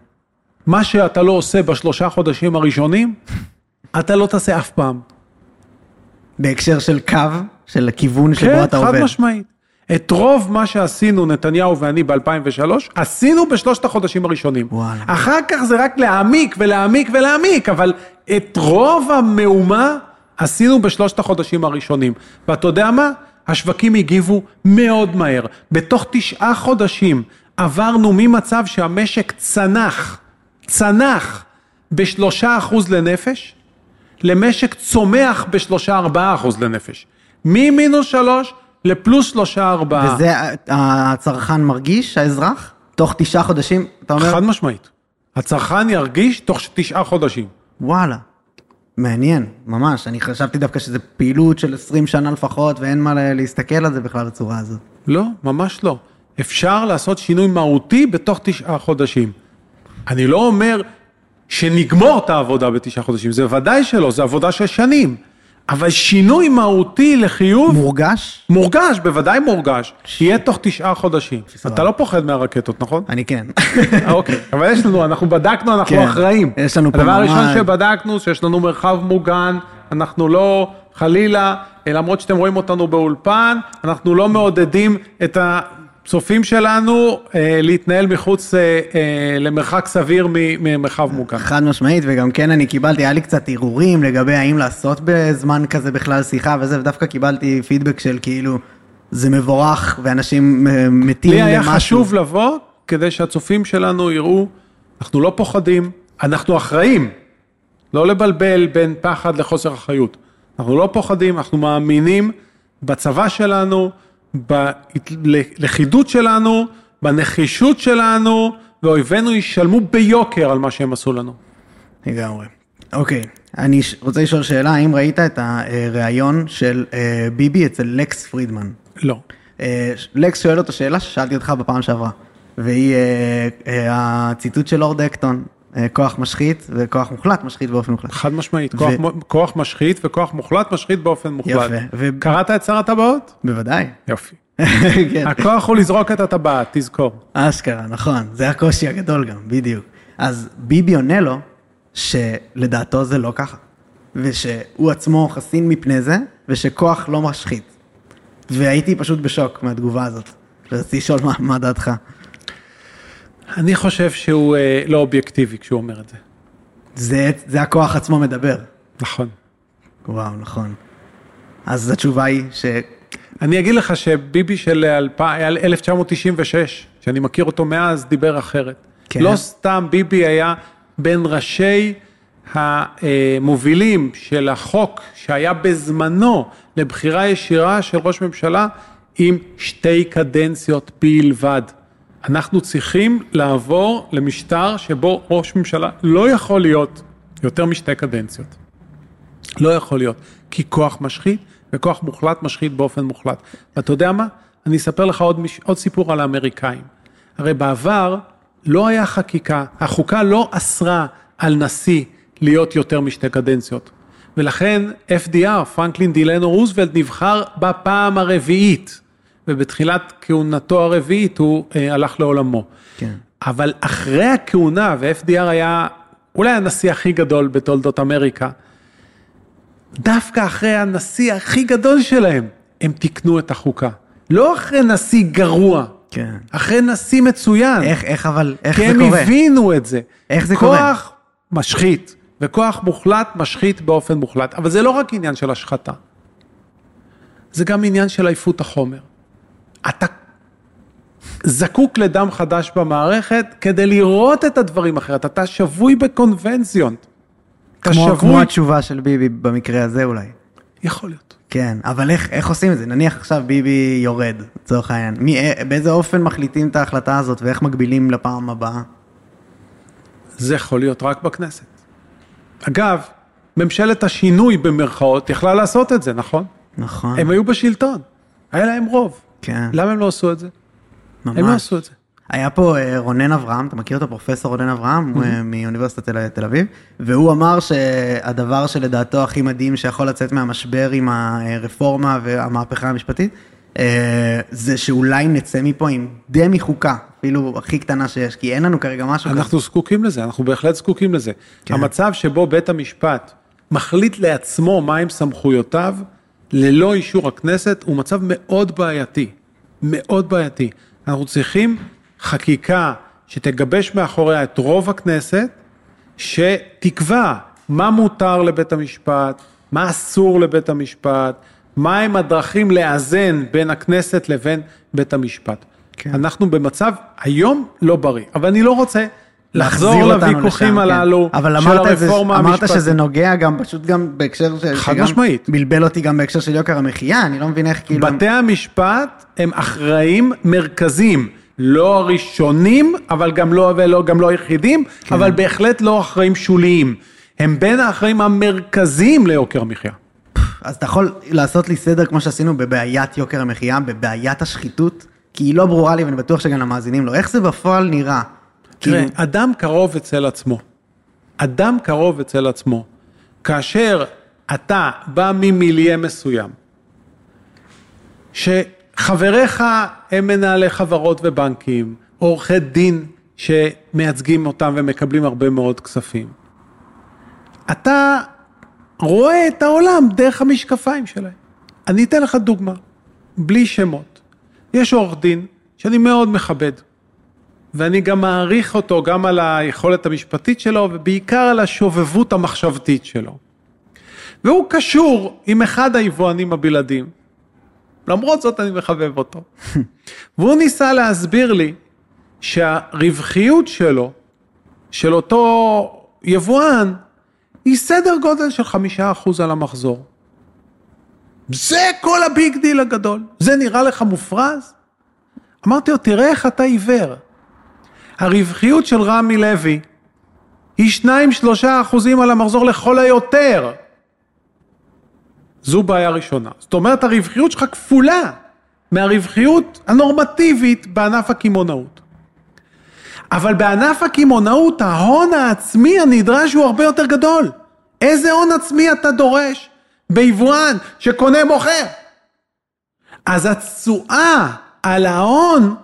מה שאתה לא עושה בשלושה חודשים הראשונים, אתה לא תעשה אף פעם. בהקשר של קו, של הכיוון שבו כן, אתה חד עובד. משמעית. את רוב מה שעשינו, נתניהו ואני ב-2003, עשינו בשלושת החודשים הראשונים. וואלה. אחר כך זה רק להעמיק ולהעמיק ולהעמיק, אבל את רוב המהומה עשינו בשלושת החודשים הראשונים. ואתה יודע מה? השווקים הגיבו מאוד מהר. בתוך תשעה חודשים עברנו ממצב שהמשק צנח, צנח בשלושה אחוז לנפש, למשק צומח בשלושה ארבעה אחוז לנפש. ממינוס שלוש לפלוס שלושה ארבעה. וזה הצרכן מרגיש, האזרח? תוך תשעה חודשים, אתה אומר? חד משמעית. הצרכן ירגיש תוך תשעה חודשים. וואלה. מעניין, ממש. אני חשבתי דווקא שזה פעילות של 20 שנה לפחות, ואין מה לה- להסתכל על זה בכלל בצורה הזאת. לא, ממש לא. אפשר לעשות שינוי מהותי בתוך תשעה חודשים. אני לא אומר שנגמור את העבודה בתשעה חודשים, זה ודאי שלא, זה עבודה של שנים. אבל שינוי מהותי לחיוב, מורגש? מורגש, בוודאי מורגש, יהיה תוך תשעה חודשים. אתה לא פוחד מהרקטות, נכון? אני כן. אה, אוקיי, אבל יש לנו, אנחנו בדקנו, אנחנו כן, אחראים. יש לנו פה הדבר הראשון שבדקנו, שיש לנו מרחב מוגן, אנחנו לא, חלילה, אה, למרות שאתם רואים אותנו באולפן, אנחנו לא מעודדים את הצופים שלנו אה, להתנהל מחוץ אה, אה, למרחק סביר ממרחב מוגן. חד משמעית, וגם כן אני קיבלתי, היה לי קצת הרהורים לגבי האם לעשות בזמן כזה בכלל שיחה וזה, ודווקא קיבלתי פידבק של כאילו, זה מבורך, ואנשים אה, מתים לי היה למשהו. חשוב לבוא כדי שהצופים שלנו יראו, אנחנו לא פוחדים, אנחנו אחראים. לא לבלבל בין פחד לחוסר אחריות. אנחנו לא פוחדים, אנחנו מאמינים בצבא שלנו, בלכידות שלנו, בנחישות שלנו, ואויבינו ישלמו ביוקר על מה שהם עשו לנו. לגמרי. אוקיי, אני רוצה לשאול שאלה, האם ראית את הריאיון של אה, ביבי אצל לקס פרידמן? לא. אה, לקס שואל אותו שאלה ששאלתי אותך בפעם שעברה, והיא אה, הציטוט של לורד אקטון, כוח משחית וכוח מוחלט משחית באופן מוחלט. חד משמעית, כוח, ו- ו... כוח משחית וכוח מוחלט משחית באופן מוחלט. יפה, ו- קראת את שר הטבעות? בוודאי. יופי. כן. הכוח הוא לזרוק את הטבעת, תזכור. אשכרה, נכון, זה הקושי הגדול גם, בדיוק. אז ביבי עונה לו שלדעתו זה לא ככה, ושהוא עצמו חסין מפני זה, ושכוח לא משחית. והייתי פשוט בשוק מהתגובה הזאת. רציתי לשאול מה, מה דעתך. אני חושב שהוא אה, לא אובייקטיבי כשהוא אומר את זה. זה, זה הכוח עצמו מדבר. נכון. וואו, נכון. אז התשובה היא ש... אני אגיד לך שביבי של אלפ- 1996, שאני מכיר אותו מאז, דיבר אחרת. כן. לא סתם ביבי היה בין ראשי המובילים של החוק שהיה בזמנו לבחירה ישירה של ראש ממשלה עם שתי קדנציות בלבד. אנחנו צריכים לעבור למשטר שבו ראש ממשלה לא יכול להיות יותר משתי קדנציות. לא יכול להיות, כי כוח משחית וכוח מוחלט משחית באופן מוחלט. ואתה יודע מה? אני אספר לך עוד, מש... עוד סיפור על האמריקאים. הרי בעבר לא היה חקיקה, החוקה לא אסרה על נשיא להיות יותר משתי קדנציות. ולכן FDR, פרנקלין דילנו רוזוולט, נבחר בפעם הרביעית, ובתחילת כהונתו הרביעית הוא אה, הלך לעולמו. כן. אבל אחרי הכהונה, ו-FDR היה אולי הנשיא הכי גדול בתולדות אמריקה, דווקא אחרי הנשיא הכי גדול שלהם, הם תיקנו את החוקה. לא אחרי נשיא גרוע, כן. אחרי נשיא מצוין. איך, איך אבל, איך כי זה הם קורה? הבינו את זה. איך זה כוח קורה? כוח משחית, וכוח מוחלט משחית באופן מוחלט. אבל זה לא רק עניין של השחתה, זה גם עניין של עייפות החומר. אתה זקוק לדם חדש במערכת כדי לראות את הדברים אחרת. אתה שבוי בקונבנציות. אתה כמו, כמו שבוי... התשובה של ביבי במקרה הזה אולי. יכול להיות. כן, אבל איך, איך עושים את זה? נניח עכשיו ביבי יורד, לצורך העניין. מי, אה, באיזה אופן מחליטים את ההחלטה הזאת ואיך מגבילים לפעם הבאה? זה יכול להיות רק בכנסת. אגב, ממשלת השינוי במרכאות יכלה לעשות את זה, נכון? נכון. הם היו בשלטון, היה להם רוב. כן, למה הם לא עשו את זה? הם לא ממש. עשו את זה. היה פה אה, רונן אברהם, אתה מכיר אותו? פרופסור רונן אברהם, הוא אה, מאוניברסיטת תל, תל אביב, והוא אמר שהדבר שלדעתו הכי מדהים שיכול לצאת מהמשבר עם הרפורמה והמהפכה המשפטית, אה, זה שאולי נצא מפה עם דמי חוקה, אפילו הכי קטנה שיש, כי אין לנו כרגע משהו כזה. אנחנו זקוקים לזה, אנחנו בהחלט זקוקים לזה. כן. המצב שבו בית המשפט מחליט לעצמו מהם סמכויותיו, ללא אישור הכנסת, הוא מצב מאוד בעייתי. מאוד בעייתי. אנחנו צריכים חקיקה שתגבש מאחוריה את רוב הכנסת, שתקבע מה מותר לבית המשפט, מה אסור לבית המשפט, מהם הדרכים לאזן בין הכנסת לבין בית המשפט. כן. אנחנו במצב היום לא בריא, אבל אני לא רוצה לחזור לוויכוחים כן. הללו אבל של אמרת זה- הרפורמה אמרת המשפטית. שזה נוגע גם, פשוט גם בהקשר של... חד משמעית. בלבל אותי גם בהקשר של יוקר המחיה, אני לא מבין איך כאילו... בתי המשפט הם אחראים מרכזיים, לא הראשונים, אבל גם לא, ולא, גם לא היחידים, כן. אבל בהחלט לא אחראים שוליים. הם בין האחראים המרכזיים ליוקר המחיה. אז אתה יכול לעשות לי סדר כמו שעשינו בבעיית יוקר המחיה, בבעיית השחיתות? כי היא לא ברורה לי ואני בטוח שגם למאזינים לא. איך זה בפועל נראה? תראה, כאילו, אדם קרוב אצל עצמו. אדם קרוב אצל עצמו. כאשר אתה בא ממיליה מסוים, שחבריך הם מנהלי חברות ובנקים, עורכי דין שמייצגים אותם ומקבלים הרבה מאוד כספים. אתה רואה את העולם דרך המשקפיים שלהם. אני אתן לך דוגמה, בלי שמות. יש עורך דין שאני מאוד מכבד, ואני גם מעריך אותו גם על היכולת המשפטית שלו ובעיקר על השובבות המחשבתית שלו. והוא קשור עם אחד היבואנים הבלעדיים. למרות זאת אני מחבב אותו. והוא ניסה להסביר לי שהרווחיות שלו, של אותו יבואן, היא סדר גודל של חמישה אחוז על המחזור. זה כל ה big deal הגדול. זה נראה לך מופרז? אמרתי לו, תראה איך אתה עיוור. הרווחיות של רמי לוי היא 2-3 אחוזים על המחזור לכל היותר. זו בעיה ראשונה. זאת אומרת, הרווחיות שלך כפולה מהרווחיות הנורמטיבית בענף הקמעונאות. אבל בענף הקמעונאות ההון העצמי הנדרש הוא הרבה יותר גדול. איזה הון עצמי אתה דורש ביבואן שקונה מוכר? אז התשואה על ההון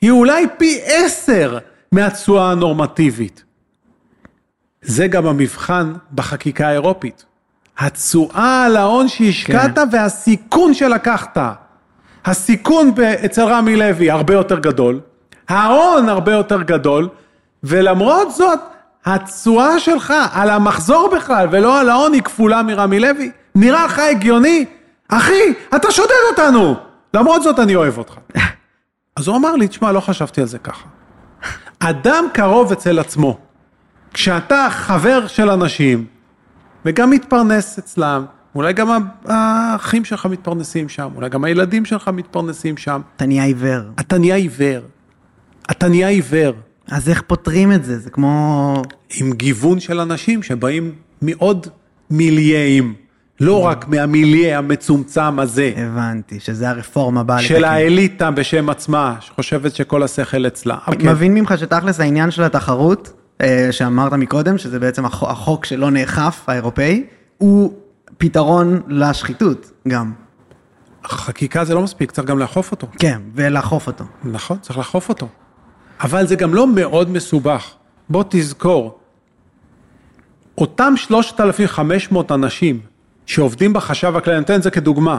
היא אולי פי עשר מהתשואה הנורמטיבית. זה גם המבחן בחקיקה האירופית. התשואה על ההון שהשקעת כן. והסיכון שלקחת. הסיכון אצל רמי לוי הרבה יותר גדול, ההון הרבה יותר גדול, ולמרות זאת, התשואה שלך על המחזור בכלל ולא על ההון היא כפולה מרמי לוי. נראה לך הגיוני? אחי, אתה שודד אותנו! למרות זאת אני אוהב אותך. אז הוא אמר לי, תשמע, לא חשבתי על זה ככה. אדם קרוב אצל עצמו, כשאתה חבר של אנשים וגם מתפרנס אצלם, אולי גם האחים שלך מתפרנסים שם, אולי גם הילדים שלך מתפרנסים שם, אתה נהיה עיוור. אתה נהיה עיוור. אתה נהיה עיוור. אז איך פותרים את זה? זה כמו... עם גיוון של אנשים שבאים מעוד מיליאים, לא רק מהמיליה המצומצם הזה, הבנתי, שזה הרפורמה באה של האליטה בשם עצמה, שחושבת שכל השכל אצלה. כן, מבין ממך שתכלס העניין של התחרות, אה, שאמרת מקודם, שזה בעצם החוק שלא נאכף, האירופאי, הוא פתרון לשחיתות גם. חקיקה זה לא מספיק, צריך גם לאכוף אותו. כן, ולאכוף אותו. נכון, צריך לאכוף אותו. אבל זה גם לא מאוד מסובך. בוא תזכור, אותם 3,500 אנשים שעובדים בחשב הכללי, אני נותן את זה כדוגמה,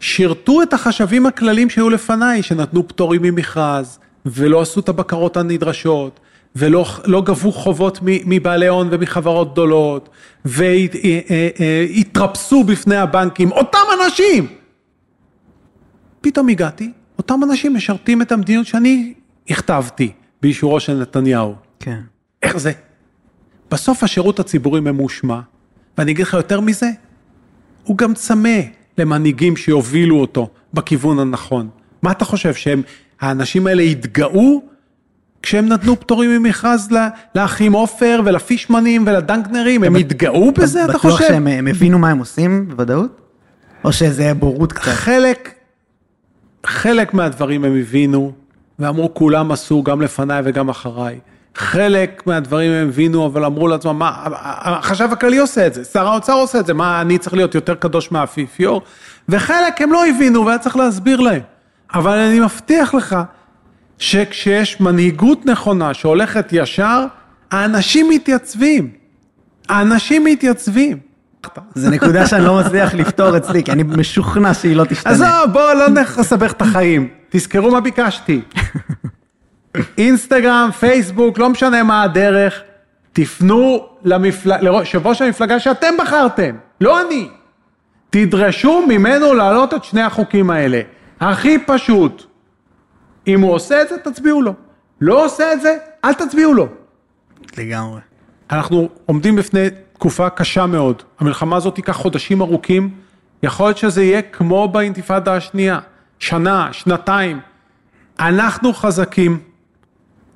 שירתו את החשבים הכלליים שהיו לפניי, שנתנו פטורים ממכרז, ולא עשו את הבקרות הנדרשות, ולא לא גבו חובות מבעלי הון ומחברות גדולות, והתרפסו בפני הבנקים, אותם אנשים! פתאום הגעתי, אותם אנשים משרתים את המדיניות שאני הכתבתי באישורו של נתניהו. כן. איך זה? בסוף השירות הציבורי ממושמע, ואני אגיד לך יותר מזה, הוא גם צמא למנהיגים שיובילו אותו בכיוון הנכון. מה אתה חושב, שהם, האנשים האלה התגאו כשהם נתנו פטורים ממכרז לאחים עופר ולפישמנים ולדנקנרים? הם התגאו בזה, אתה בטוח חושב? שהם הם הבינו מה הם עושים בוודאות? או שזה בורות קצת? חלק, חלק מהדברים הם הבינו, ואמרו כולם עשו גם לפניי וגם אחריי. חלק מהדברים הם הבינו, אבל אמרו לעצמם, מה, החשב הכללי עושה את זה, שר האוצר עושה את זה, מה, אני צריך להיות יותר קדוש מהאפיפיור? וחלק הם לא הבינו, והיה צריך להסביר להם. אבל אני מבטיח לך, שכשיש מנהיגות נכונה שהולכת ישר, האנשים מתייצבים. האנשים מתייצבים. זו נקודה שאני לא מצליח לפתור אצלי, כי אני משוכנע שהיא לא תשתנה. עזוב, בואו לא נסבך את החיים. תזכרו מה ביקשתי. אינסטגרם, פייסבוק, לא משנה מה הדרך, תפנו למפל... ליושב ראש המפלגה שאתם בחרתם, לא אני. תדרשו ממנו להעלות את שני החוקים האלה. הכי פשוט. אם הוא עושה את זה, תצביעו לו. לא עושה את זה, אל תצביעו לו. לגמרי. אנחנו עומדים בפני תקופה קשה מאוד. המלחמה הזאת תיקח חודשים ארוכים. יכול להיות שזה יהיה כמו באינתיפאדה השנייה, שנה, שנתיים. אנחנו חזקים.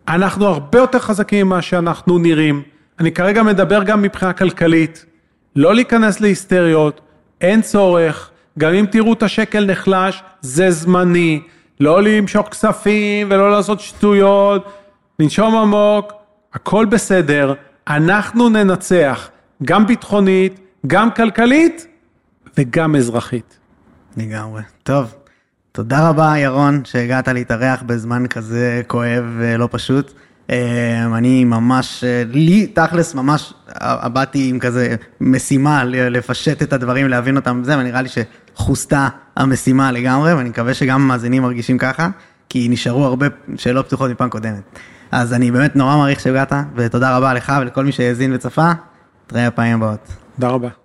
אנחנו הרבה יותר חזקים ממה שאנחנו נראים. אני כרגע מדבר גם מבחינה כלכלית. לא להיכנס להיסטריות, אין צורך. גם אם תראו את השקל נחלש, זה זמני. לא למשוך כספים ולא לעשות שטויות, לנשום עמוק, הכל בסדר. אנחנו ננצח, גם ביטחונית, גם כלכלית וגם אזרחית. לגמרי. טוב, תודה רבה ירון שהגעת להתארח בזמן כזה כואב ולא פשוט. אה, אני ממש, לי תכלס ממש אה, באתי עם כזה משימה לפשט את הדברים, להבין אותם וזה, ונראה לי שחוסתה המשימה לגמרי, ואני מקווה שגם המאזינים מרגישים ככה, כי נשארו הרבה שאלות פתוחות מפעם קודמת. אז אני באמת נורא מעריך שהגעת, ותודה רבה לך ולכל מי שהאזין וצפה, נתראה בפעמים הבאות. תודה רבה.